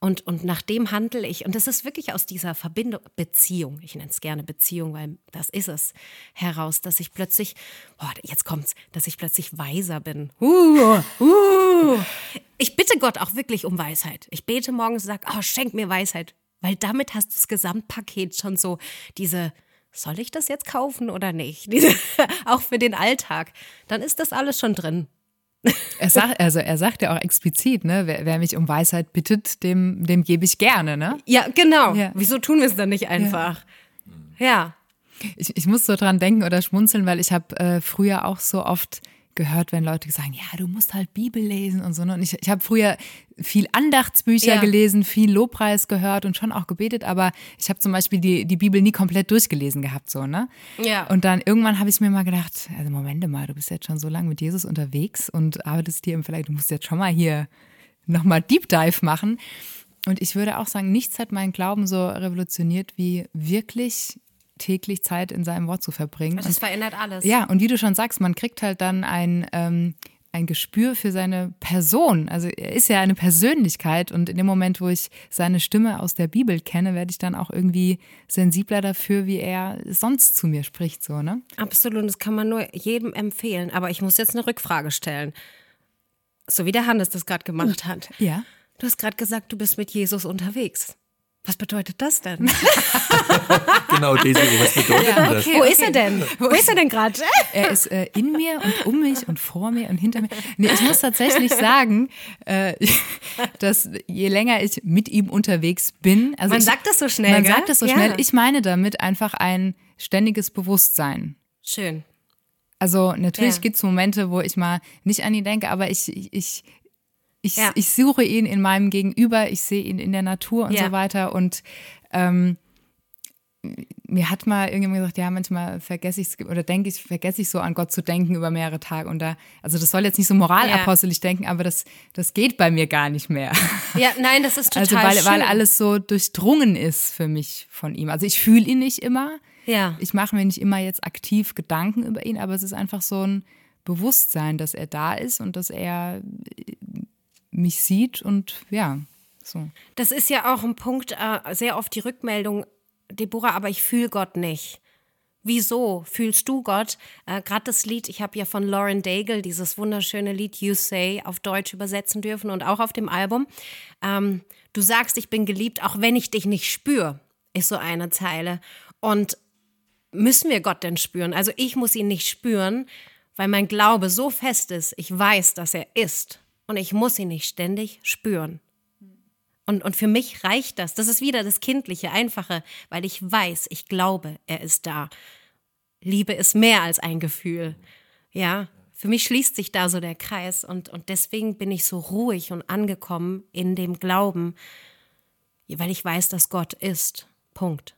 Und, und nach dem handle ich. Und das ist wirklich aus dieser Verbindung, Beziehung, ich nenne es gerne Beziehung, weil das ist es, heraus, dass ich plötzlich, boah, jetzt kommt's, dass ich plötzlich weiser bin. Uh, uh. Ich bitte Gott auch wirklich um Weisheit. Ich bete morgens und sage, oh, schenk mir Weisheit. Weil damit hast du das Gesamtpaket schon so, diese, soll ich das jetzt kaufen oder nicht? Auch für den Alltag. Dann ist das alles schon drin. Er sagt, also er sagt ja auch explizit, ne, wer, wer mich um Weisheit bittet, dem, dem gebe ich gerne, ne? Ja, genau. Ja. Wieso tun wir es dann nicht einfach? Ja. ja. Ich, ich muss so dran denken oder schmunzeln, weil ich habe äh, früher auch so oft gehört, wenn Leute sagen, ja, du musst halt Bibel lesen und so. Ne? Und ich, ich habe früher viel Andachtsbücher ja. gelesen, viel Lobpreis gehört und schon auch gebetet, aber ich habe zum Beispiel die, die Bibel nie komplett durchgelesen gehabt, so, ne? Ja. Und dann irgendwann habe ich mir mal gedacht, also Moment mal, du bist jetzt schon so lange mit Jesus unterwegs und arbeitest hier im vielleicht, du musst jetzt schon mal hier nochmal Deep Dive machen. Und ich würde auch sagen, nichts hat meinen Glauben so revolutioniert wie wirklich täglich Zeit in seinem Wort zu verbringen. Das und, verändert alles. Ja, und wie du schon sagst, man kriegt halt dann ein, ähm, ein Gespür für seine Person. Also er ist ja eine Persönlichkeit und in dem Moment, wo ich seine Stimme aus der Bibel kenne, werde ich dann auch irgendwie sensibler dafür, wie er sonst zu mir spricht, so, ne? Absolut, das kann man nur jedem empfehlen. Aber ich muss jetzt eine Rückfrage stellen. So wie der Hannes das gerade gemacht hat. Ja. Du hast gerade gesagt, du bist mit Jesus unterwegs. Was bedeutet das denn? genau, Desiree, was bedeutet ja, okay, das? Wo ist er denn? Wo ist er denn gerade? Er ist äh, in mir und um mich und vor mir und hinter mir. Nee, ich muss tatsächlich sagen, äh, dass je länger ich mit ihm unterwegs bin, also man ich, sagt das so schnell, man gell? sagt das so schnell. Ich meine damit einfach ein ständiges Bewusstsein. Schön. Also natürlich ja. gibt es Momente, wo ich mal nicht an ihn denke, aber ich, ich, ich, ja. ich suche ihn in meinem Gegenüber, ich sehe ihn in der Natur und ja. so weiter. Und ähm, mir hat mal irgendjemand gesagt, ja, manchmal vergesse ich es oder denke ich, vergesse ich so an Gott zu denken über mehrere Tage. Und da, also das soll jetzt nicht so moralapostelig ja. denken, aber das, das geht bei mir gar nicht mehr. Ja, nein, das ist also, total Also weil, schön. weil alles so durchdrungen ist für mich von ihm. Also ich fühle ihn nicht immer. Ja. Ich mache mir nicht immer jetzt aktiv Gedanken über ihn, aber es ist einfach so ein Bewusstsein, dass er da ist und dass er mich sieht und ja, so. Das ist ja auch ein Punkt, äh, sehr oft die Rückmeldung, Deborah, aber ich fühle Gott nicht. Wieso fühlst du Gott? Äh, Gerade das Lied, ich habe ja von Lauren Daigle dieses wunderschöne Lied You Say auf Deutsch übersetzen dürfen und auch auf dem Album. Ähm, du sagst, ich bin geliebt, auch wenn ich dich nicht spüre, ist so eine Zeile. Und müssen wir Gott denn spüren? Also ich muss ihn nicht spüren, weil mein Glaube so fest ist, ich weiß, dass er ist und ich muss ihn nicht ständig spüren. Und, und für mich reicht das. Das ist wieder das Kindliche, Einfache, weil ich weiß, ich glaube, er ist da. Liebe ist mehr als ein Gefühl. Ja, für mich schließt sich da so der Kreis und, und deswegen bin ich so ruhig und angekommen in dem Glauben, weil ich weiß, dass Gott ist. Punkt.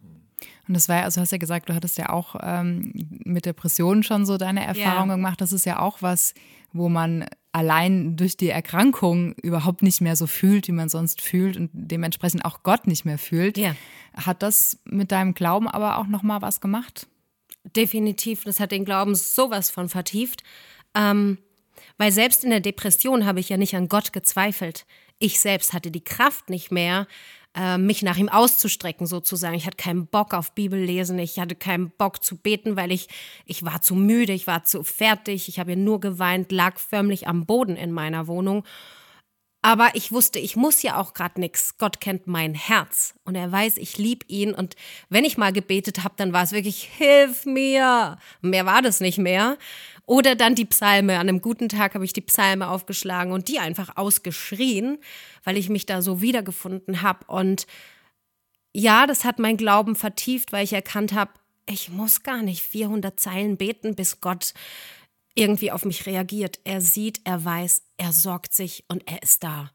Und das war ja, also hast ja gesagt, du hattest ja auch ähm, mit Depressionen schon so deine Erfahrungen ja. gemacht. Das ist ja auch was, wo man allein durch die Erkrankung überhaupt nicht mehr so fühlt, wie man sonst fühlt und dementsprechend auch Gott nicht mehr fühlt. Ja. Hat das mit deinem Glauben aber auch noch mal was gemacht? Definitiv, das hat den Glauben sowas von vertieft. Ähm, weil selbst in der Depression habe ich ja nicht an Gott gezweifelt. Ich selbst hatte die Kraft nicht mehr, äh, mich nach ihm auszustrecken sozusagen. Ich hatte keinen Bock auf Bibellesen, ich hatte keinen Bock zu beten, weil ich, ich war zu müde, ich war zu fertig, ich habe ja nur geweint, lag förmlich am Boden in meiner Wohnung. Aber ich wusste, ich muss ja auch gerade nichts. Gott kennt mein Herz und er weiß, ich liebe ihn. Und wenn ich mal gebetet habe, dann war es wirklich, hilf mir. Mehr war das nicht mehr. Oder dann die Psalme. An einem guten Tag habe ich die Psalme aufgeschlagen und die einfach ausgeschrien, weil ich mich da so wiedergefunden habe. Und ja, das hat mein Glauben vertieft, weil ich erkannt habe, ich muss gar nicht 400 Zeilen beten, bis Gott irgendwie auf mich reagiert. Er sieht, er weiß, er sorgt sich und er ist da.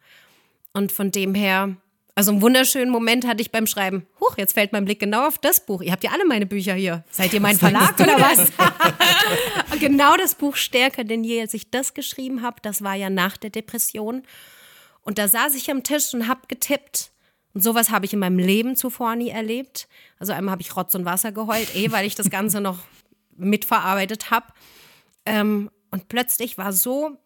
Und von dem her, also einen wunderschönen Moment hatte ich beim Schreiben. Huch, jetzt fällt mein Blick genau auf das Buch. Ihr habt ja alle meine Bücher hier. Seid ihr mein Verlag oder was? genau das Buch Stärker denn je, als ich das geschrieben habe, das war ja nach der Depression. Und da saß ich am Tisch und hab getippt. Und sowas habe ich in meinem Leben zuvor nie erlebt. Also einmal habe ich Rotz und Wasser geheult, eh, weil ich das Ganze noch mitverarbeitet habe. Ähm, und plötzlich war so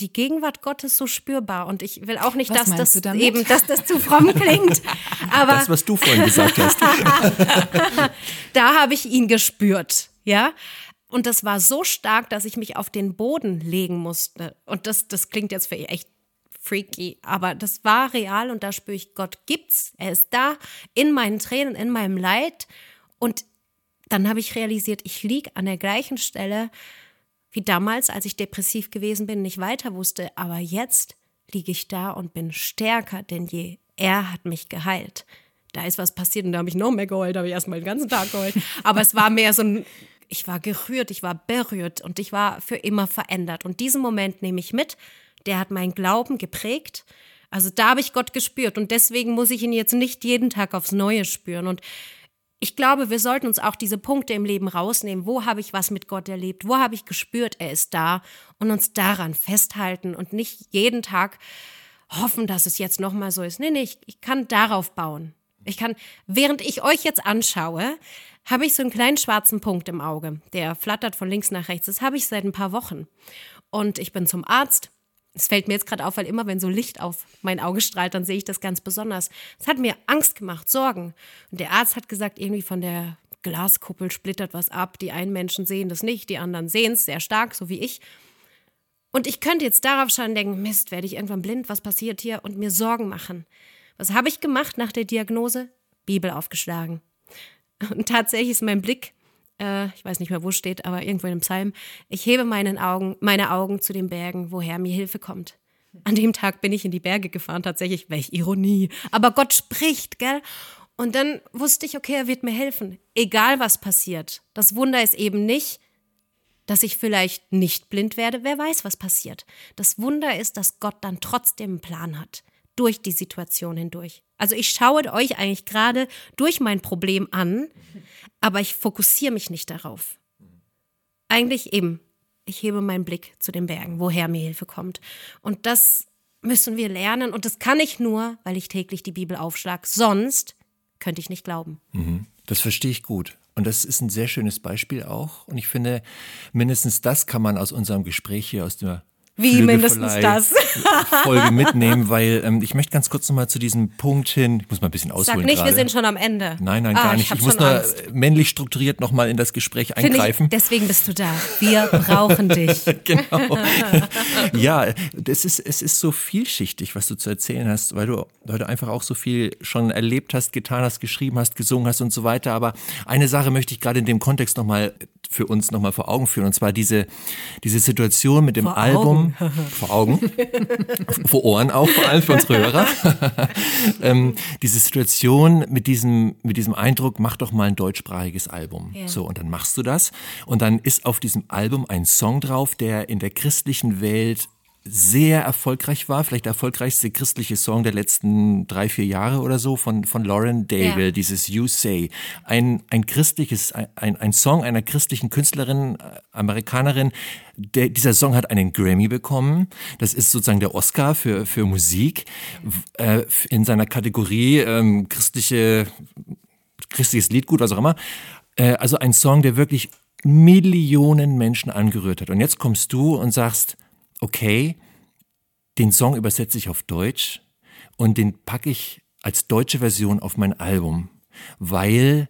die Gegenwart Gottes so spürbar. Und ich will auch nicht, Was dass das eben, dass das zu fromm klingt. Aber Das, was du vorhin gesagt hast. da habe ich ihn gespürt, ja. Und das war so stark, dass ich mich auf den Boden legen musste. Und das, das klingt jetzt für echt freaky, aber das war real und da spüre ich, Gott gibt's, er ist da, in meinen Tränen, in meinem Leid. Und dann habe ich realisiert, ich liege an der gleichen Stelle wie damals, als ich depressiv gewesen bin, nicht weiter wusste. Aber jetzt liege ich da und bin stärker denn je. Er hat mich geheilt. Da ist was passiert und da habe ich noch mehr geheult, da habe ich erstmal den ganzen Tag geheult. Aber es war mehr so ein, ich war gerührt, ich war berührt und ich war für immer verändert. Und diesen Moment nehme ich mit, der hat meinen Glauben geprägt. Also da habe ich Gott gespürt und deswegen muss ich ihn jetzt nicht jeden Tag aufs Neue spüren. Und ich glaube, wir sollten uns auch diese Punkte im Leben rausnehmen. Wo habe ich was mit Gott erlebt? Wo habe ich gespürt, er ist da? Und uns daran festhalten und nicht jeden Tag hoffen, dass es jetzt nochmal so ist. Nee, nee, ich, ich kann darauf bauen. Ich kann, während ich euch jetzt anschaue, habe ich so einen kleinen schwarzen Punkt im Auge. Der flattert von links nach rechts. Das habe ich seit ein paar Wochen. Und ich bin zum Arzt. Es fällt mir jetzt gerade auf, weil immer, wenn so Licht auf mein Auge strahlt, dann sehe ich das ganz besonders. Es hat mir Angst gemacht, Sorgen. Und der Arzt hat gesagt, irgendwie von der Glaskuppel splittert was ab. Die einen Menschen sehen das nicht, die anderen sehen es sehr stark, so wie ich. Und ich könnte jetzt darauf schauen und denken, Mist, werde ich irgendwann blind, was passiert hier? Und mir Sorgen machen. Was habe ich gemacht nach der Diagnose? Bibel aufgeschlagen. Und tatsächlich ist mein Blick, äh, ich weiß nicht mehr, wo steht, aber irgendwo in einem Psalm, ich hebe meinen Augen, meine Augen zu den Bergen, woher mir Hilfe kommt. An dem Tag bin ich in die Berge gefahren, tatsächlich, welch Ironie. Aber Gott spricht, gell? Und dann wusste ich, okay, er wird mir helfen. Egal was passiert. Das Wunder ist eben nicht, dass ich vielleicht nicht blind werde. Wer weiß, was passiert. Das Wunder ist, dass Gott dann trotzdem einen Plan hat. Durch die Situation hindurch. Also ich schaue euch eigentlich gerade durch mein Problem an, aber ich fokussiere mich nicht darauf. Eigentlich eben, ich hebe meinen Blick zu den Bergen, woher mir Hilfe kommt. Und das müssen wir lernen. Und das kann ich nur, weil ich täglich die Bibel aufschlag. Sonst könnte ich nicht glauben. Das verstehe ich gut. Und das ist ein sehr schönes Beispiel auch. Und ich finde, mindestens das kann man aus unserem Gespräch hier aus der Wie mindestens Flügelverleih- Folge mitnehmen, weil ähm, ich möchte ganz kurz nochmal zu diesem Punkt hin, ich muss mal ein bisschen Sag ausholen nicht, gerade. wir sind schon am Ende. Nein, nein, Ah, gar nicht. Ich, Ich, muss nur Angst. männlich strukturiert nochmal in das Gespräch Finde eingreifen. Ich, deswegen bist du da. Wir brauchen dich. genau. ja, das ist, es ist so vielschichtig, was du zu erzählen hast, weil du, du einfach auch so viel schon erlebt hast, getan hast, geschrieben hast, gesungen hast und so weiter. Aber eine Sache möchte ich gerade in dem Kontext nochmal für uns nochmal vor Augen führen. Und zwar diese, diese Situation mit dem Vor Album. Vor Augen. vor Ohren auch, vor allem für unsere Hörer. ähm, diese Situation mit diesem, mit diesem Eindruck, mach doch mal ein deutschsprachiges Album. Ja. So, und dann machst du das. Und dann ist auf diesem Album ein Song drauf, der in der christlichen Welt sehr erfolgreich war, vielleicht der erfolgreichste christliche Song der letzten drei, vier Jahre oder so von, von Lauren Daigle, Ja. dieses You Say. Ein, ein christliches, ein, ein Song einer christlichen Künstlerin, äh, Amerikanerin. Der, dieser Song hat einen Grammy bekommen. Das ist sozusagen der Oscar für, für Musik äh, in seiner Kategorie ähm, christliche, christliches Liedgut, was auch immer. Äh, also ein Song, der wirklich Millionen Menschen angerührt hat. Und jetzt kommst du und sagst, okay, den Song übersetze ich auf Deutsch und den packe ich als deutsche Version auf mein Album, weil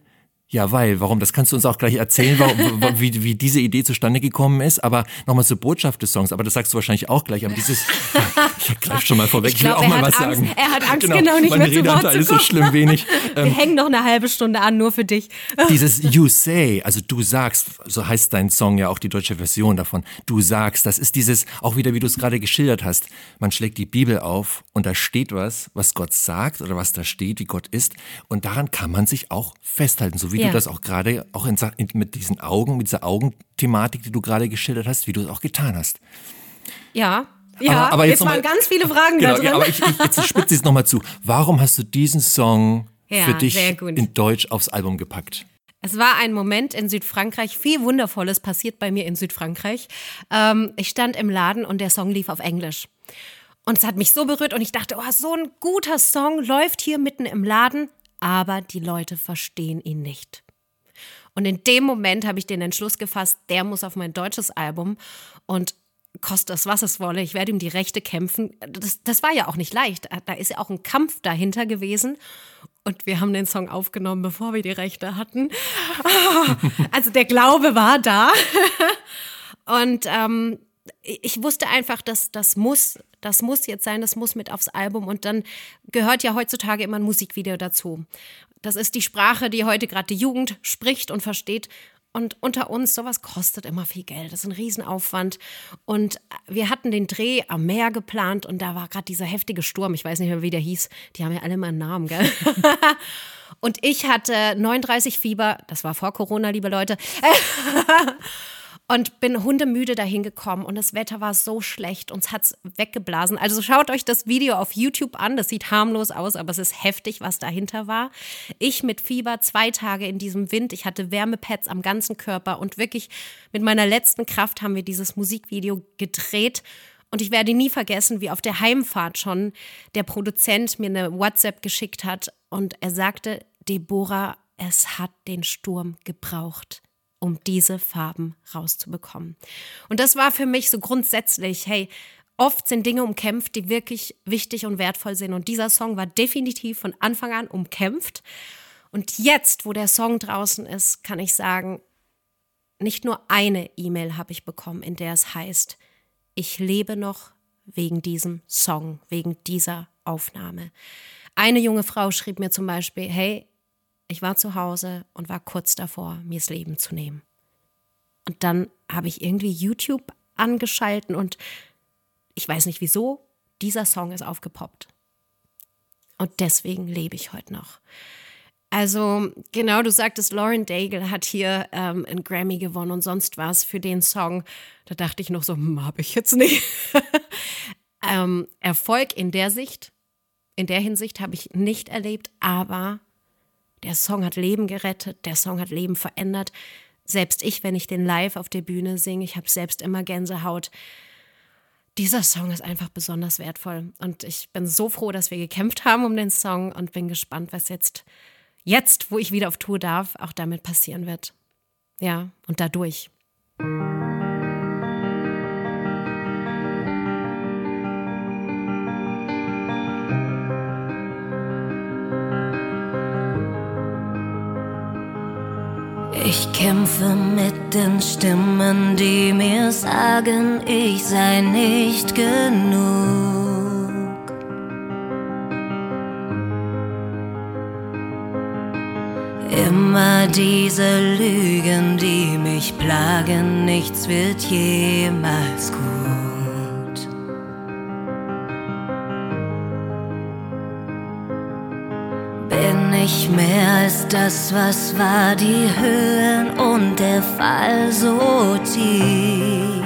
ja, weil, warum? Das kannst du uns auch gleich erzählen, warum, wa- wie, wie diese Idee zustande gekommen ist. Aber nochmal zur Botschaft des Songs, aber das sagst du wahrscheinlich auch gleich. Aber dieses, ich greife schon mal vorweg, ich, Ich glaub, will auch mal was Angst- sagen. er hat Angst, genau, nicht meine mehr zu Wort Redeanteil zu ist so schlimm wenig. Wir hängen noch eine halbe Stunde an, nur für dich. Dieses You Say, also du sagst, so heißt dein Song ja auch die deutsche Version davon. Du sagst, das ist dieses, auch wieder wie du es gerade geschildert hast. Man schlägt die Bibel auf und da steht was, was Gott sagt oder was da steht, wie Gott ist. Und daran kann man sich auch festhalten, so wie wie Ja. du das auch gerade, auch in, mit diesen Augen, mit dieser Augenthematik, die du gerade geschildert hast, wie du es auch getan hast. Ja. Ja, Aber- aber jetzt jetzt, noch waren mal- ganz viele Fragen Genau, da drin. ja, aber ich, ich jetzt spitze es nochmal zu. Warum hast du diesen Song Ja, für dich in Deutsch aufs Album gepackt? Es war ein Moment in Südfrankreich, viel Wundervolles passiert bei mir in Südfrankreich. Ähm, ich stand im Laden und der Song lief auf Englisch. Und es hat mich so berührt und ich dachte, oh, so ein guter Song läuft hier mitten im Laden, aber die Leute verstehen ihn nicht. Und in dem Moment habe ich den Entschluss gefasst, der muss auf mein deutsches Album und koste es, was es wolle, ich werde ihm die Rechte kämpfen. Das, das war ja auch nicht leicht. Da ist ja auch ein Kampf dahinter gewesen. Und wir haben den Song aufgenommen, bevor wir die Rechte hatten. Also der Glaube war da. Und ähm, ich wusste einfach, dass das muss, das muss jetzt sein, das muss mit aufs Album. Und dann gehört ja heutzutage immer ein Musikvideo dazu. Das ist die Sprache, die heute gerade die Jugend spricht und versteht. Und unter uns, sowas kostet immer viel Geld. Das ist ein Riesenaufwand. Und wir hatten den Dreh am Meer geplant und da war gerade dieser heftige Sturm. Ich weiß nicht mehr, wie der hieß. Die haben ja alle mal einen Namen, gell? Und ich hatte 39 Fieber. Das war vor Corona, liebe Leute. Und bin hundemüde dahin gekommen und das Wetter war so schlecht, uns hat's weggeblasen. Also schaut euch das Video auf YouTube an, das sieht harmlos aus, aber es ist heftig, was dahinter war. Ich mit Fieber, zwei Tage in diesem Wind, ich hatte Wärmepads am ganzen Körper und wirklich mit meiner letzten Kraft haben wir dieses Musikvideo gedreht. Und ich werde nie vergessen, wie auf der Heimfahrt schon der Produzent mir eine WhatsApp geschickt hat und er sagte, Deborah, es hat den Sturm gebraucht um diese Farben rauszubekommen. Und das war für mich so grundsätzlich, hey, oft sind Dinge umkämpft, die wirklich wichtig und wertvoll sind. Und dieser Song war definitiv von Anfang an umkämpft. Und jetzt, wo der Song draußen ist, kann ich sagen, nicht nur eine E-Mail habe ich bekommen, in der es heißt, ich lebe noch wegen diesem Song, wegen dieser Aufnahme. Eine junge Frau schrieb mir zum Beispiel, hey, ich war zu Hause und war kurz davor, mir das Leben zu nehmen. Und dann habe ich irgendwie YouTube angeschalten und ich weiß nicht wieso, dieser Song ist aufgepoppt. Und deswegen lebe ich heute noch. Also, genau, du sagtest, Lauren Daigle hat hier ähm, einen Grammy gewonnen und sonst was für den Song. Da dachte ich noch so, hm, habe ich jetzt nicht. ähm, Erfolg in der Sicht, in der Hinsicht habe ich nicht erlebt, aber der Song hat Leben gerettet, der Song hat Leben verändert. Selbst ich, wenn ich den live auf der Bühne singe, ich habe selbst immer Gänsehaut. Dieser Song ist einfach besonders wertvoll und ich bin so froh, dass wir gekämpft haben um den Song und bin gespannt, was jetzt, jetzt, wo ich wieder auf Tour darf, auch damit passieren wird. Ja, und dadurch. Ich kämpfe mit den Stimmen, die mir sagen, ich sei nicht genug. Immer diese Lügen, die mich plagen, nichts wird jemals gut. Als das, was war, die Höhen und der Fall so tief.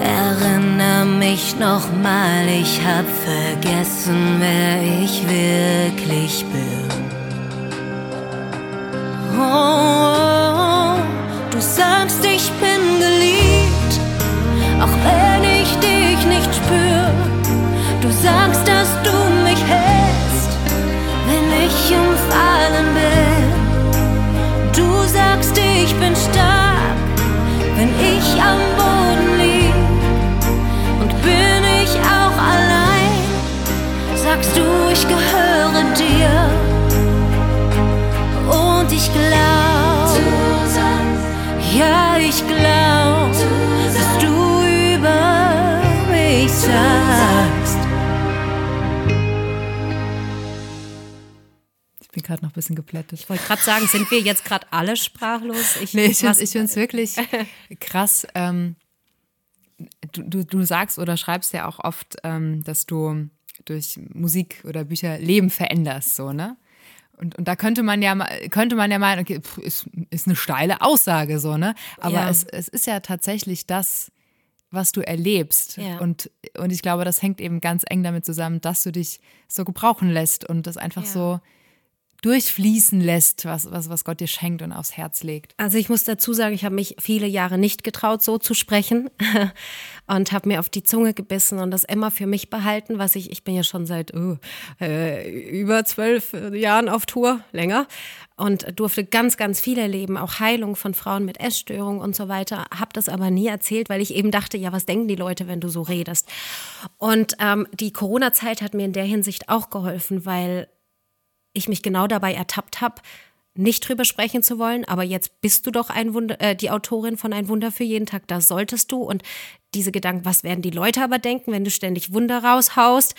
Erinner mich noch mal, ich hab vergessen, wer ich wirklich bin. Oh, du sagst, ich bin geliebt, auch wenn am Boden lieg. Und bin ich auch allein, sagst du, ich gehöre dir. Und ich glaub, gerade noch ein bisschen geplättet. Ich wollte gerade sagen, sind wir jetzt gerade alle sprachlos? Ich, Nee, ich finde es wirklich krass. Ähm, du, du, du sagst oder schreibst ja auch oft, ähm, dass du durch Musik oder Bücher Leben veränderst, so, ne? Und, und da könnte man ja könnte man ja meinen, okay, pff, ist, ist eine steile Aussage, so, ne? Aber Ja. es, es ist ja tatsächlich das, was du erlebst. Ja. Und, und ich glaube, das hängt eben ganz eng damit zusammen, dass du dich so gebrauchen lässt und das einfach Ja. so durchfließen lässt, was, was, was Gott dir schenkt und aufs Herz legt. Also ich muss dazu sagen, ich habe mich viele Jahre nicht getraut, so zu sprechen und habe mir auf die Zunge gebissen und das immer für mich behalten, was ich, ich bin ja schon seit oh, äh, über zwölf Jahren auf Tour, länger und durfte ganz, ganz viel erleben, auch Heilung von Frauen mit Essstörungen und so weiter, habe das aber nie erzählt, weil ich eben dachte, ja, was denken die Leute, wenn du so redest? Und ähm, die Corona-Zeit hat mir in der Hinsicht auch geholfen, weil ich mich genau dabei ertappt habe, nicht drüber sprechen zu wollen, aber jetzt bist du doch ein Wunder, äh, die Autorin von Ein Wunder für jeden Tag, das solltest du. Und diese Gedanken, was werden die Leute aber denken, wenn du ständig Wunder raushaust?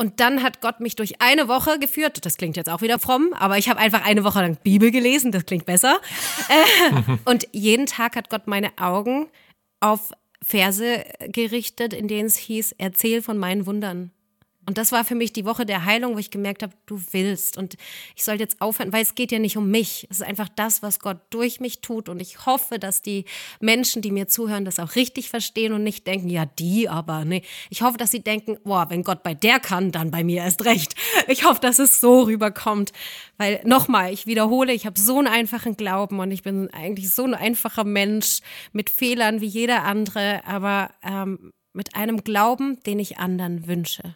Und dann hat Gott mich durch eine Woche geführt. Das klingt jetzt auch wieder fromm, aber ich habe einfach eine Woche lang Bibel gelesen, das klingt besser. Äh, und jeden Tag hat Gott meine Augen auf Verse gerichtet, in denen es hieß, erzähl von meinen Wundern. Und das war für mich die Woche der Heilung, wo ich gemerkt habe, du willst. Und ich soll jetzt aufhören, weil es geht ja nicht um mich. Es ist einfach das, was Gott durch mich tut. Und ich hoffe, dass die Menschen, die mir zuhören, das auch richtig verstehen und nicht denken, ja, die aber. Nee. Ich hoffe, dass sie denken, boah, wenn Gott bei der kann, dann bei mir erst recht. Ich hoffe, dass es so rüberkommt. Weil nochmal, ich wiederhole, ich habe so einen einfachen Glauben und ich bin eigentlich so ein einfacher Mensch mit Fehlern wie jeder andere, aber ähm, mit einem Glauben, den ich anderen wünsche.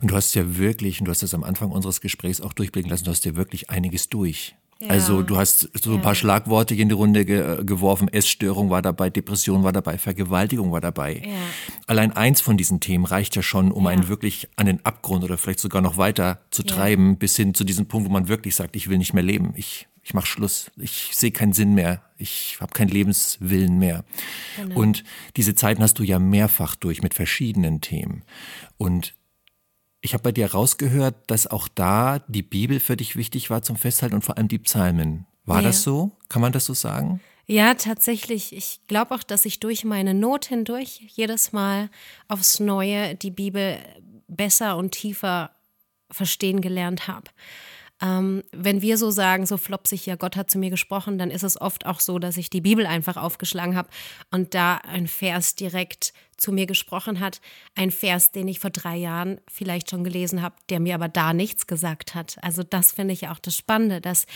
Und du hast ja wirklich, und du hast das am Anfang unseres Gesprächs auch durchblicken lassen, du hast ja wirklich einiges durch. Also du hast so ein paar Schlagworte in die Runde ge geworfen. Essstörung war dabei, Depression war dabei, Vergewaltigung war dabei. Allein eins von diesen Themen reicht ja schon, um einen wirklich an den Abgrund oder vielleicht sogar noch weiter zu treiben, bis hin zu diesem Punkt, wo man wirklich sagt, ich will nicht mehr leben. Ich, ich mache Schluss. Ich sehe keinen Sinn mehr. Ich habe keinen Lebenswillen mehr. Und diese Zeiten hast du ja mehrfach durch mit verschiedenen Themen. Und ich habe bei dir rausgehört, dass auch da die Bibel für dich wichtig war zum Festhalten und vor allem die Psalmen. War Ja. das so? Kann man das so sagen? Ja, tatsächlich. Ich glaube auch, dass ich durch meine Not hindurch jedes Mal aufs Neue die Bibel besser und tiefer verstehen gelernt habe. Ähm, wenn wir so sagen, so flopsig, ja, Gott hat zu mir gesprochen, dann ist es oft auch so, dass ich die Bibel einfach aufgeschlagen habe und da ein Vers direkt zu mir gesprochen hat. Ein Vers, den ich vor drei Jahren vielleicht schon gelesen habe, der mir aber da nichts gesagt hat. Also das finde ich auch das Spannende, dass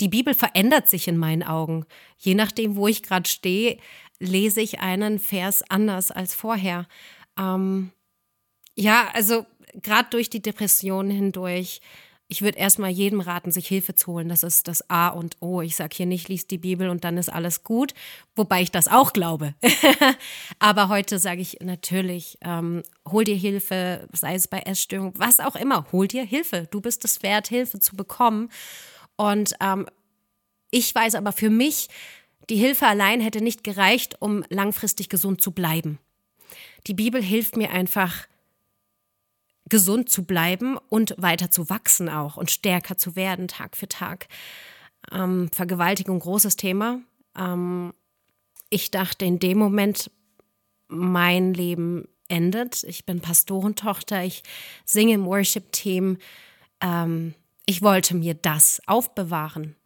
die Bibel verändert sich in meinen Augen. Je nachdem, wo ich gerade stehe, lese ich einen Vers anders als vorher. Ähm, ja, also gerade durch die Depression hindurch. Ich würde erstmal jedem raten, sich Hilfe zu holen. Das ist das A und O. Ich sage hier nicht, lies die Bibel und dann ist alles gut, wobei ich das auch glaube. Aber heute sage ich natürlich, ähm, hol dir Hilfe, sei es bei Essstörungen, was auch immer, hol dir Hilfe. Du bist es wert, Hilfe zu bekommen. Und ähm, ich weiß aber für mich, die Hilfe allein hätte nicht gereicht, um langfristig gesund zu bleiben. Die Bibel hilft mir einfach, gesund zu bleiben und weiter zu wachsen auch und stärker zu werden Tag für Tag. Ähm, Vergewaltigung, großes Thema. Ähm, ich dachte in dem Moment, mein Leben endet. Ich bin Pastorentochter, ich singe im Worship-Team. Ähm, ich wollte mir das aufbewahren.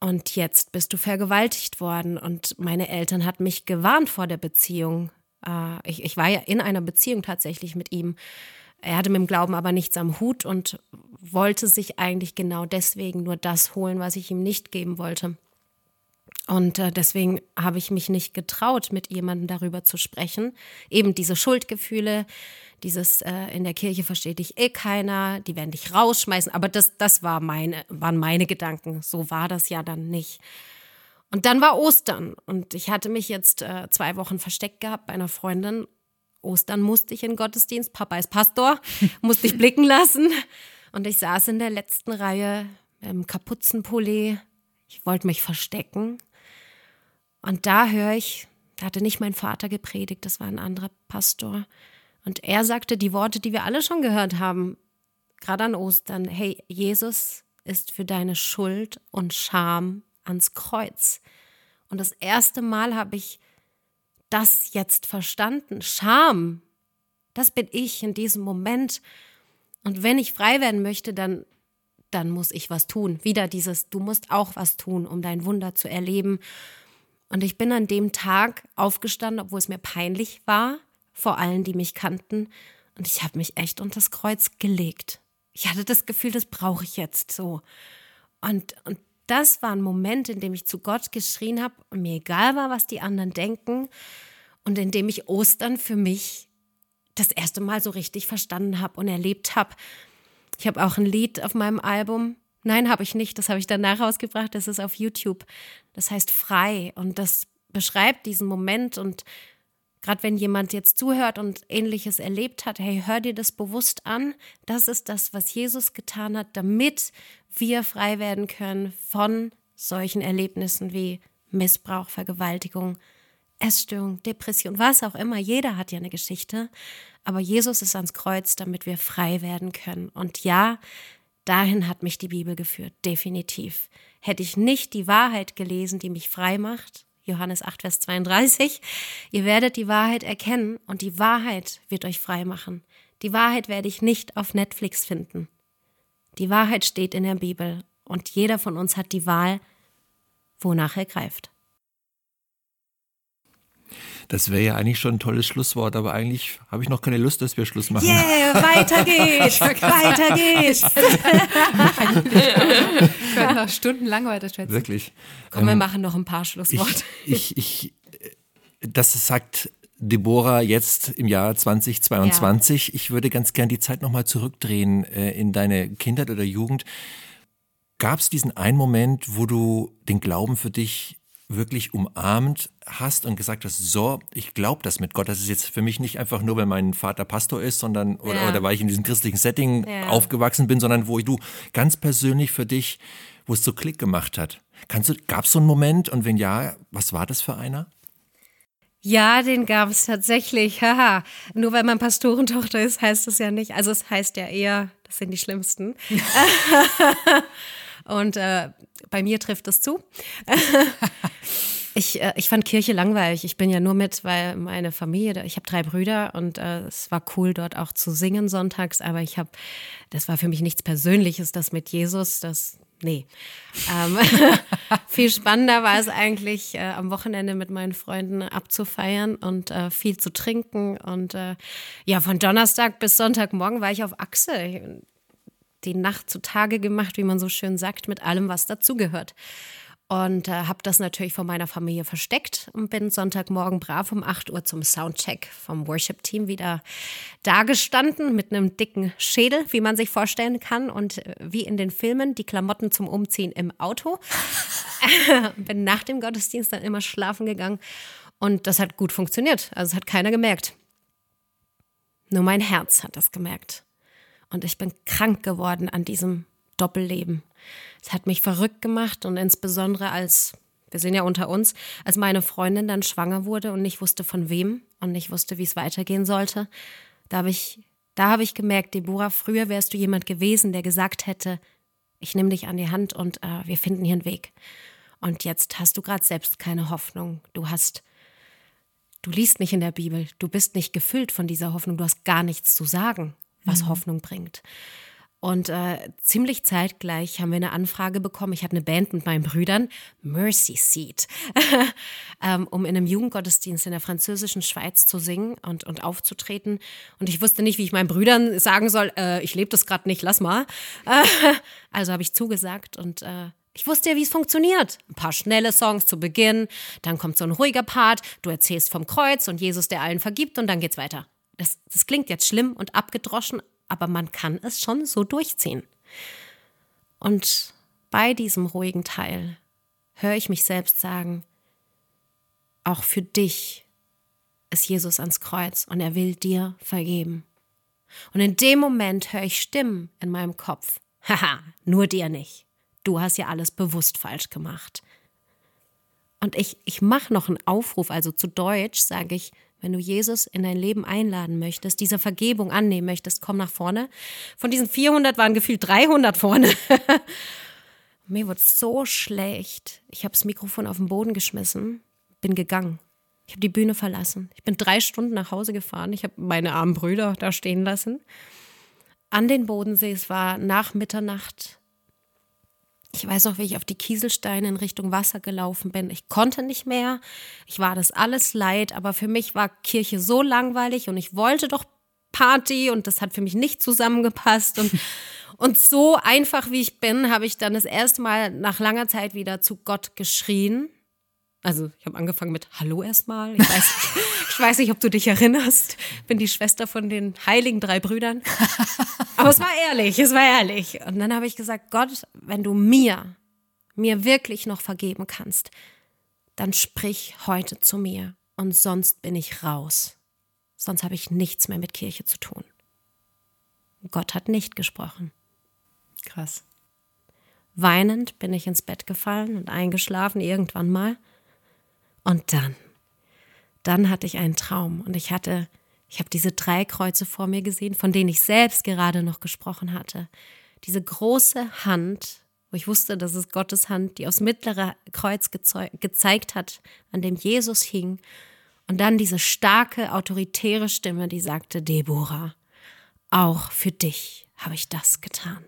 Und jetzt bist du vergewaltigt worden und meine Eltern hatten mich gewarnt vor der Beziehung. Äh, ich, ich war ja in einer Beziehung tatsächlich mit ihm. Er hatte mit dem Glauben aber nichts am Hut und wollte sich eigentlich genau deswegen nur das holen, was ich ihm nicht geben wollte. Und äh, deswegen habe ich mich nicht getraut, mit jemandem darüber zu sprechen. Eben diese Schuldgefühle, dieses äh, in der Kirche versteht dich eh keiner, die werden dich rausschmeißen. Aber das, das war meine, waren meine Gedanken. So war das ja dann nicht. Und dann war Ostern und ich hatte mich jetzt äh, zwei Wochen versteckt gehabt bei einer Freundin. Ostern musste ich in den Gottesdienst, Papa ist Pastor, musste ich blicken lassen. Und ich saß in der letzten Reihe im Kapuzenpulli. Ich wollte mich verstecken. Und da höre ich, da hatte nicht mein Vater gepredigt, das war ein anderer Pastor. Und er sagte die Worte, die wir alle schon gehört haben, gerade an Ostern. Hey, Jesus ist für deine Schuld und Scham ans Kreuz. Und das erste Mal habe ich das jetzt verstanden. Scham Das bin ich in diesem Moment. Und wenn ich frei werden möchte, dann, dann muss ich was tun. Wieder dieses, du musst auch was tun, um dein Wunder zu erleben. Und ich bin an dem Tag aufgestanden, obwohl es mir peinlich war, vor allen, die mich kannten. Und ich habe mich echt unter das Kreuz gelegt. Ich hatte das Gefühl, das brauche ich jetzt so. Und, und das war ein Moment, in dem ich zu Gott geschrien habe mir egal war, was die anderen denken und in dem ich Ostern für mich das erste Mal so richtig verstanden habe und erlebt habe. Ich habe auch ein Lied auf meinem Album. Nein, habe ich nicht. Das habe ich danach rausgebracht. Das ist auf YouTube. Das heißt Frei und das beschreibt diesen Moment und Gerade wenn jemand jetzt zuhört und ähnliches erlebt hat, hey, hör dir das bewusst an. Das ist das, was Jesus getan hat, damit wir frei werden können von solchen Erlebnissen wie Missbrauch, Vergewaltigung, Essstörung, Depression, was auch immer. Jeder hat ja eine Geschichte. Aber Jesus ist ans Kreuz, damit wir frei werden können. Und ja, dahin hat mich die Bibel geführt, definitiv. Hätte ich nicht die Wahrheit gelesen, die mich frei macht, Johannes 8, Vers 32. Ihr werdet die Wahrheit erkennen und die Wahrheit wird euch frei machen. Die Wahrheit werde ich nicht auf Netflix finden. Die Wahrheit steht in der Bibel und jeder von uns hat die Wahl, wonach er greift. Das wäre ja eigentlich schon ein tolles Schlusswort, aber eigentlich habe ich noch keine Lust, dass wir Schluss machen. Yeah, weiter geht's, weiter geht's. ich könnte noch stundenlang weiter schwätzen. Wirklich. Komm, wir ähm, machen noch ein paar Schlussworte. Ich, ich, ich, das sagt Deborah jetzt im Jahr 2022. Ja. Ich würde ganz gern die Zeit nochmal zurückdrehen äh, in deine Kindheit oder Jugend. Gab es diesen einen Moment, wo du den Glauben für dich wirklich umarmt hast und gesagt hast, so, ich glaube das mit Gott. Das ist jetzt für mich nicht einfach nur, weil mein Vater Pastor ist, sondern oder, ja. oder weil ich in diesem christlichen Setting ja. aufgewachsen bin, sondern wo du ganz persönlich für dich, wo es so Klick gemacht hat. Kannst du, gab es so einen Moment und wenn ja, was war das für einer? Ja, den gab es tatsächlich. Haha. Nur weil man Pastorentochter ist, heißt das ja nicht. Also es heißt ja eher, das sind die Schlimmsten. Und äh, bei mir trifft es zu. ich, äh, ich fand Kirche langweilig. Ich bin ja nur mit, weil meine Familie, ich habe drei Brüder und äh, es war cool, dort auch zu singen sonntags, aber ich habe, das war für mich nichts Persönliches, das mit Jesus, das, nee. Ähm, viel spannender war es eigentlich, äh, am Wochenende mit meinen Freunden abzufeiern und äh, viel zu trinken. Und äh, ja, von Donnerstag bis Sonntagmorgen war ich auf Achse die Nacht zutage gemacht, wie man so schön sagt, mit allem, was dazugehört. Und äh, habe das natürlich von meiner Familie versteckt und bin Sonntagmorgen brav um 8 Uhr zum Soundcheck vom Worship-Team wieder dagestanden mit einem dicken Schädel, wie man sich vorstellen kann. Und äh, wie in den Filmen, die Klamotten zum Umziehen im Auto. bin nach dem Gottesdienst dann immer schlafen gegangen. Und das hat gut funktioniert. Also es hat keiner gemerkt. Nur mein Herz hat das gemerkt. Und ich bin krank geworden an diesem Doppelleben. Es hat mich verrückt gemacht und insbesondere als, wir sind ja unter uns, als meine Freundin dann schwanger wurde und nicht wusste von wem und nicht wusste, wie es weitergehen sollte, da habe ich, da habe ich gemerkt, Deborah, früher wärst du jemand gewesen, der gesagt hätte, ich nehme dich an die Hand und äh, wir finden hier einen Weg. Und jetzt hast du gerade selbst keine Hoffnung. Du hast, du liest nicht in der Bibel, du bist nicht gefüllt von dieser Hoffnung, du hast gar nichts zu sagen was mhm. Hoffnung bringt. Und äh, ziemlich zeitgleich haben wir eine Anfrage bekommen. Ich hatte eine Band mit meinen Brüdern, Mercy Seat, ähm, um in einem Jugendgottesdienst in der französischen Schweiz zu singen und, und aufzutreten. Und ich wusste nicht, wie ich meinen Brüdern sagen soll, äh, ich lebe das gerade nicht, lass mal. also habe ich zugesagt und äh, ich wusste ja, wie es funktioniert. Ein paar schnelle Songs zu Beginn, dann kommt so ein ruhiger Part, du erzählst vom Kreuz und Jesus, der allen vergibt und dann geht's weiter. Das, das klingt jetzt schlimm und abgedroschen, aber man kann es schon so durchziehen. Und bei diesem ruhigen Teil höre ich mich selbst sagen, auch für dich ist Jesus ans Kreuz und er will dir vergeben. Und in dem Moment höre ich Stimmen in meinem Kopf. Haha, nur dir nicht. Du hast ja alles bewusst falsch gemacht. Und ich, ich mache noch einen Aufruf, also zu Deutsch sage ich, wenn du Jesus in dein Leben einladen möchtest, diese Vergebung annehmen möchtest, komm nach vorne. Von diesen 400 waren gefühlt 300 vorne. Mir wurde so schlecht. Ich habe das Mikrofon auf den Boden geschmissen, bin gegangen. Ich habe die Bühne verlassen. Ich bin drei Stunden nach Hause gefahren. Ich habe meine armen Brüder da stehen lassen. An den Bodensee. Es war nach Mitternacht. Ich weiß noch, wie ich auf die Kieselsteine in Richtung Wasser gelaufen bin. Ich konnte nicht mehr. Ich war das alles leid, aber für mich war Kirche so langweilig und ich wollte doch Party und das hat für mich nicht zusammengepasst und und so einfach wie ich bin, habe ich dann das erste Mal nach langer Zeit wieder zu Gott geschrien. Also ich habe angefangen mit Hallo erstmal. Ich weiß, ich weiß nicht, ob du dich erinnerst. Bin die Schwester von den heiligen drei Brüdern. Aber es war ehrlich, es war ehrlich. Und dann habe ich gesagt, Gott, wenn du mir, mir wirklich noch vergeben kannst, dann sprich heute zu mir. Und sonst bin ich raus. Sonst habe ich nichts mehr mit Kirche zu tun. Gott hat nicht gesprochen. Krass. Weinend bin ich ins Bett gefallen und eingeschlafen irgendwann mal. Und dann, dann hatte ich einen Traum und ich hatte, ich habe diese drei Kreuze vor mir gesehen, von denen ich selbst gerade noch gesprochen hatte. Diese große Hand, wo ich wusste, das ist Gottes Hand, die aufs mittlere Kreuz gezeigt hat, an dem Jesus hing. Und dann diese starke, autoritäre Stimme, die sagte, Deborah, auch für dich habe ich das getan.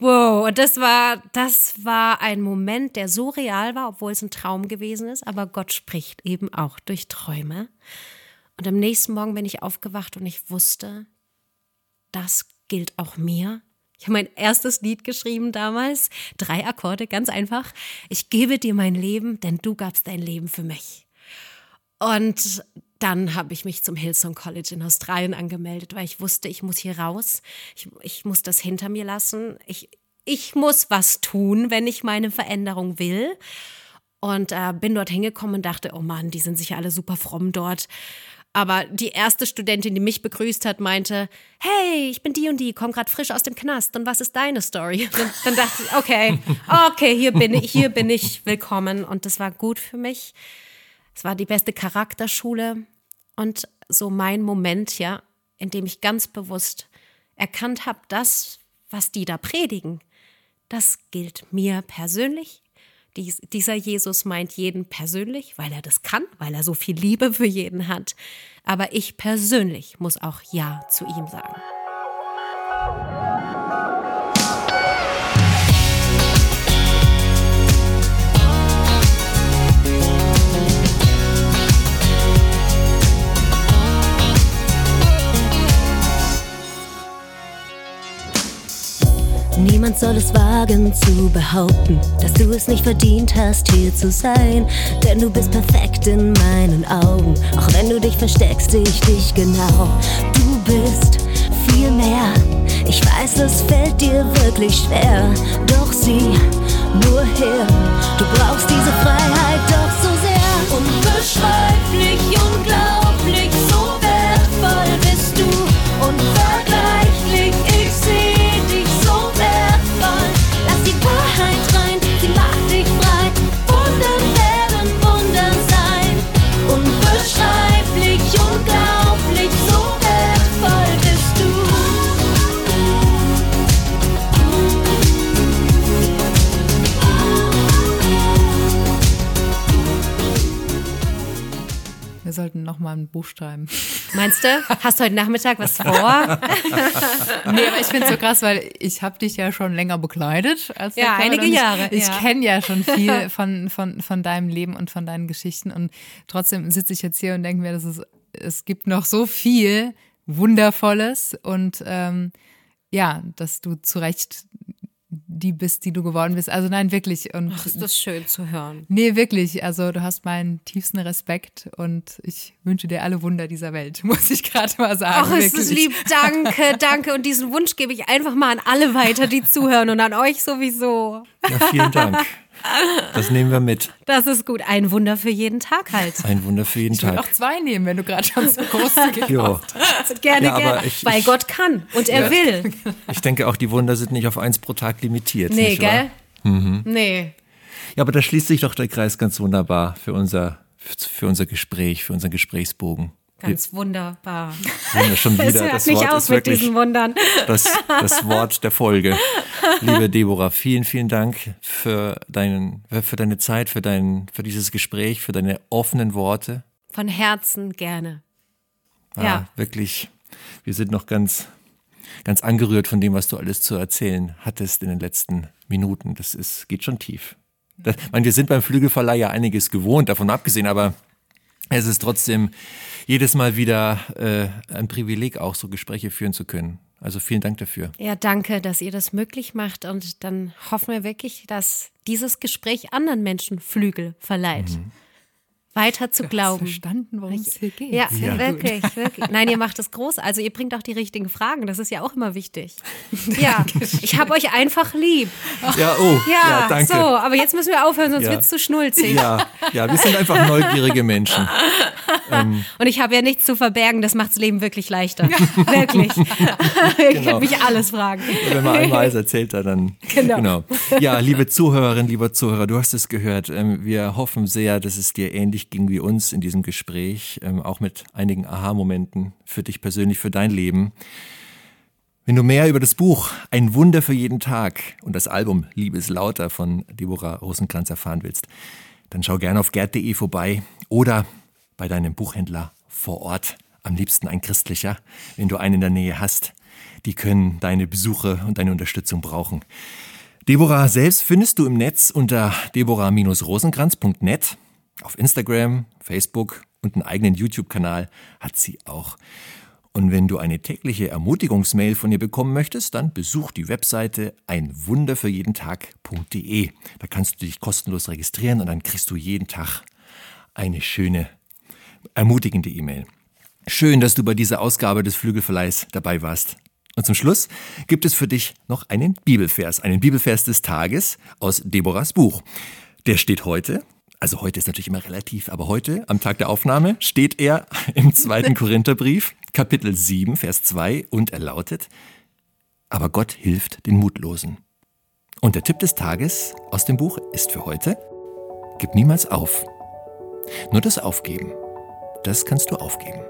Wow, und das war, das war ein Moment, der so real war, obwohl es ein Traum gewesen ist, aber Gott spricht eben auch durch Träume. Und am nächsten Morgen bin ich aufgewacht und ich wusste, das gilt auch mir. Ich habe mein erstes Lied geschrieben damals, drei Akkorde, ganz einfach. Ich gebe dir mein Leben, denn du gabst dein Leben für mich. Und dann habe ich mich zum Hillsong College in Australien angemeldet, weil ich wusste, ich muss hier raus. Ich, ich muss das hinter mir lassen. Ich, ich muss was tun, wenn ich meine Veränderung will. Und äh, bin dort hingekommen und dachte, oh Mann, die sind sicher alle super fromm dort. Aber die erste Studentin, die mich begrüßt hat, meinte, hey, ich bin die und die, komm gerade frisch aus dem Knast. Und was ist deine Story? Dann, dann dachte ich, okay, okay, hier bin ich, hier bin ich willkommen. Und das war gut für mich. Es war die beste Charakterschule und so mein Moment, ja, in dem ich ganz bewusst erkannt habe, das, was die da predigen, das gilt mir persönlich. Dies, dieser Jesus meint jeden persönlich, weil er das kann, weil er so viel Liebe für jeden hat. Aber ich persönlich muss auch Ja zu ihm sagen. Niemand soll es wagen zu behaupten, dass du es nicht verdient hast, hier zu sein. Denn du bist perfekt in meinen Augen, auch wenn du dich versteckst, ich dich genau. Du bist viel mehr. Ich weiß, es fällt dir wirklich schwer, doch sieh nur her. Du brauchst diese Freiheit doch so sehr. Unbeschreiblich, unglaublich, so wertvoll bist du. Unvergleichlich, Wir sollten noch mal ein Buch schreiben. Meinst du? Hast du heute Nachmittag was vor? Nee, aber ich finde es so krass, weil ich habe dich ja schon länger begleitet. Als Ja, einige ich, Jahre, Ich ja. kenne ja schon viel von, von, von deinem Leben und von deinen Geschichten. Und trotzdem sitze ich jetzt hier und denke mir, dass es, es gibt noch so viel Wundervolles und ähm, ja, dass du zu Recht die bist, die du geworden bist. Also nein, wirklich. Und Ach, ist das schön zu hören. Nee, wirklich. Also du hast meinen tiefsten Respekt und ich wünsche dir alle Wunder dieser Welt, muss ich gerade mal sagen. Ach, ist wirklich. das lieb. Danke, danke. Und diesen Wunsch gebe ich einfach mal an alle weiter, die zuhören und an euch sowieso. Ja, vielen Dank. Das nehmen wir mit. Das ist gut. Ein Wunder für jeden Tag halt. Ein Wunder für jeden Ich will Tag. auch zwei nehmen, wenn du gerade schon so großzügig Jo. Gerne, Ja, aber gerne. ich- Weil ich- Gott kann und er will. Ich denke auch, die Wunder sind nicht auf eins pro Tag limitiert. Nee, nicht wahr? gell? Nee. Ja, aber da schließt sich doch der Kreis ganz wunderbar für unser, für unser Gespräch, für unseren Gesprächsbogen. Ganz wunderbar. Ja schon Es wieder, hört das nicht Wort auf ist mit diesen Wundern. das, das Wort der Folge. Liebe Deborah, vielen, vielen Dank für, deinen, für deine Zeit, für, dein, für dieses Gespräch, für deine offenen Worte. Von Herzen gerne. Ah, Ja. Wirklich, wir sind noch ganz, ganz angerührt von dem, was du alles zu erzählen hattest in den letzten Minuten. Das ist, geht schon tief. Das, ich meine, wir sind beim Flügelverleih ja einiges gewohnt, davon abgesehen, aber es ist trotzdem jedes Mal wieder äh, ein Privileg, auch so Gespräche führen zu können. Also vielen Dank dafür. Ja, danke, dass ihr das möglich macht. Und dann hoffen wir wirklich, dass dieses Gespräch anderen Menschen Flügel verleiht. Weiter zu glauben. Verstanden, worum es hier geht. Ja, gut. wirklich, wirklich. Nein, ihr macht es groß. Also ihr bringt auch die richtigen Fragen. Das ist ja auch immer wichtig. Ja, ich habe euch einfach lieb. Ja, oh, Ja, ja, danke. so, aber jetzt müssen wir aufhören, sonst Ja. wird's zu schnulzig. Ja, ja, wir sind einfach neugierige Menschen. Und ich habe ja nichts zu verbergen, das macht's Leben wirklich leichter. wirklich. ihr Genau. könnt mich alles fragen. Wenn man einmal alles erzählt hat, dann. Genau. Ja, liebe Zuhörerin, lieber Zuhörer, du hast es gehört. Ähm, Wir hoffen sehr, dass es dir ähnlich ging wie uns in diesem Gespräch, ähm, auch mit einigen Aha-Momenten für dich persönlich, für dein Leben. Wenn du mehr über das Buch Ein Wunder für jeden Tag und das Album Liebe ist lauter von Deborah Rosenkranz erfahren willst, dann schau gerne auf gerd.de vorbei oder bei deinem Buchhändler vor Ort. Am liebsten ein christlicher, wenn du einen in der Nähe hast. Die können deine Besuche und deine Unterstützung brauchen. Deborah selbst findest du im Netz unter deborah-rosenkranz.net. Auf Instagram, Facebook und einen eigenen YouTube-Kanal hat sie auch. Und wenn du eine tägliche Ermutigungsmail von ihr bekommen möchtest, dann besuch die Webseite einwunderfürjedentag.de. Da kannst du dich kostenlos registrieren und dann kriegst du jeden Tag eine schöne, ermutigende E-Mail. Schön, dass du bei dieser Ausgabe des Flügelverleihs dabei warst. Und zum Schluss gibt es für dich noch einen Bibelvers, einen Bibelvers des Tages aus Deborahs Buch. Der steht heute, also heute ist natürlich immer relativ, aber heute, am Tag der Aufnahme, steht er im zweiten Korintherbrief, Kapitel 7, Vers 2 und er lautet, aber Gott hilft den Mutlosen. Und der Tipp des Tages aus dem Buch ist für heute, gib niemals auf. Nur das Aufgeben, das kannst du aufgeben.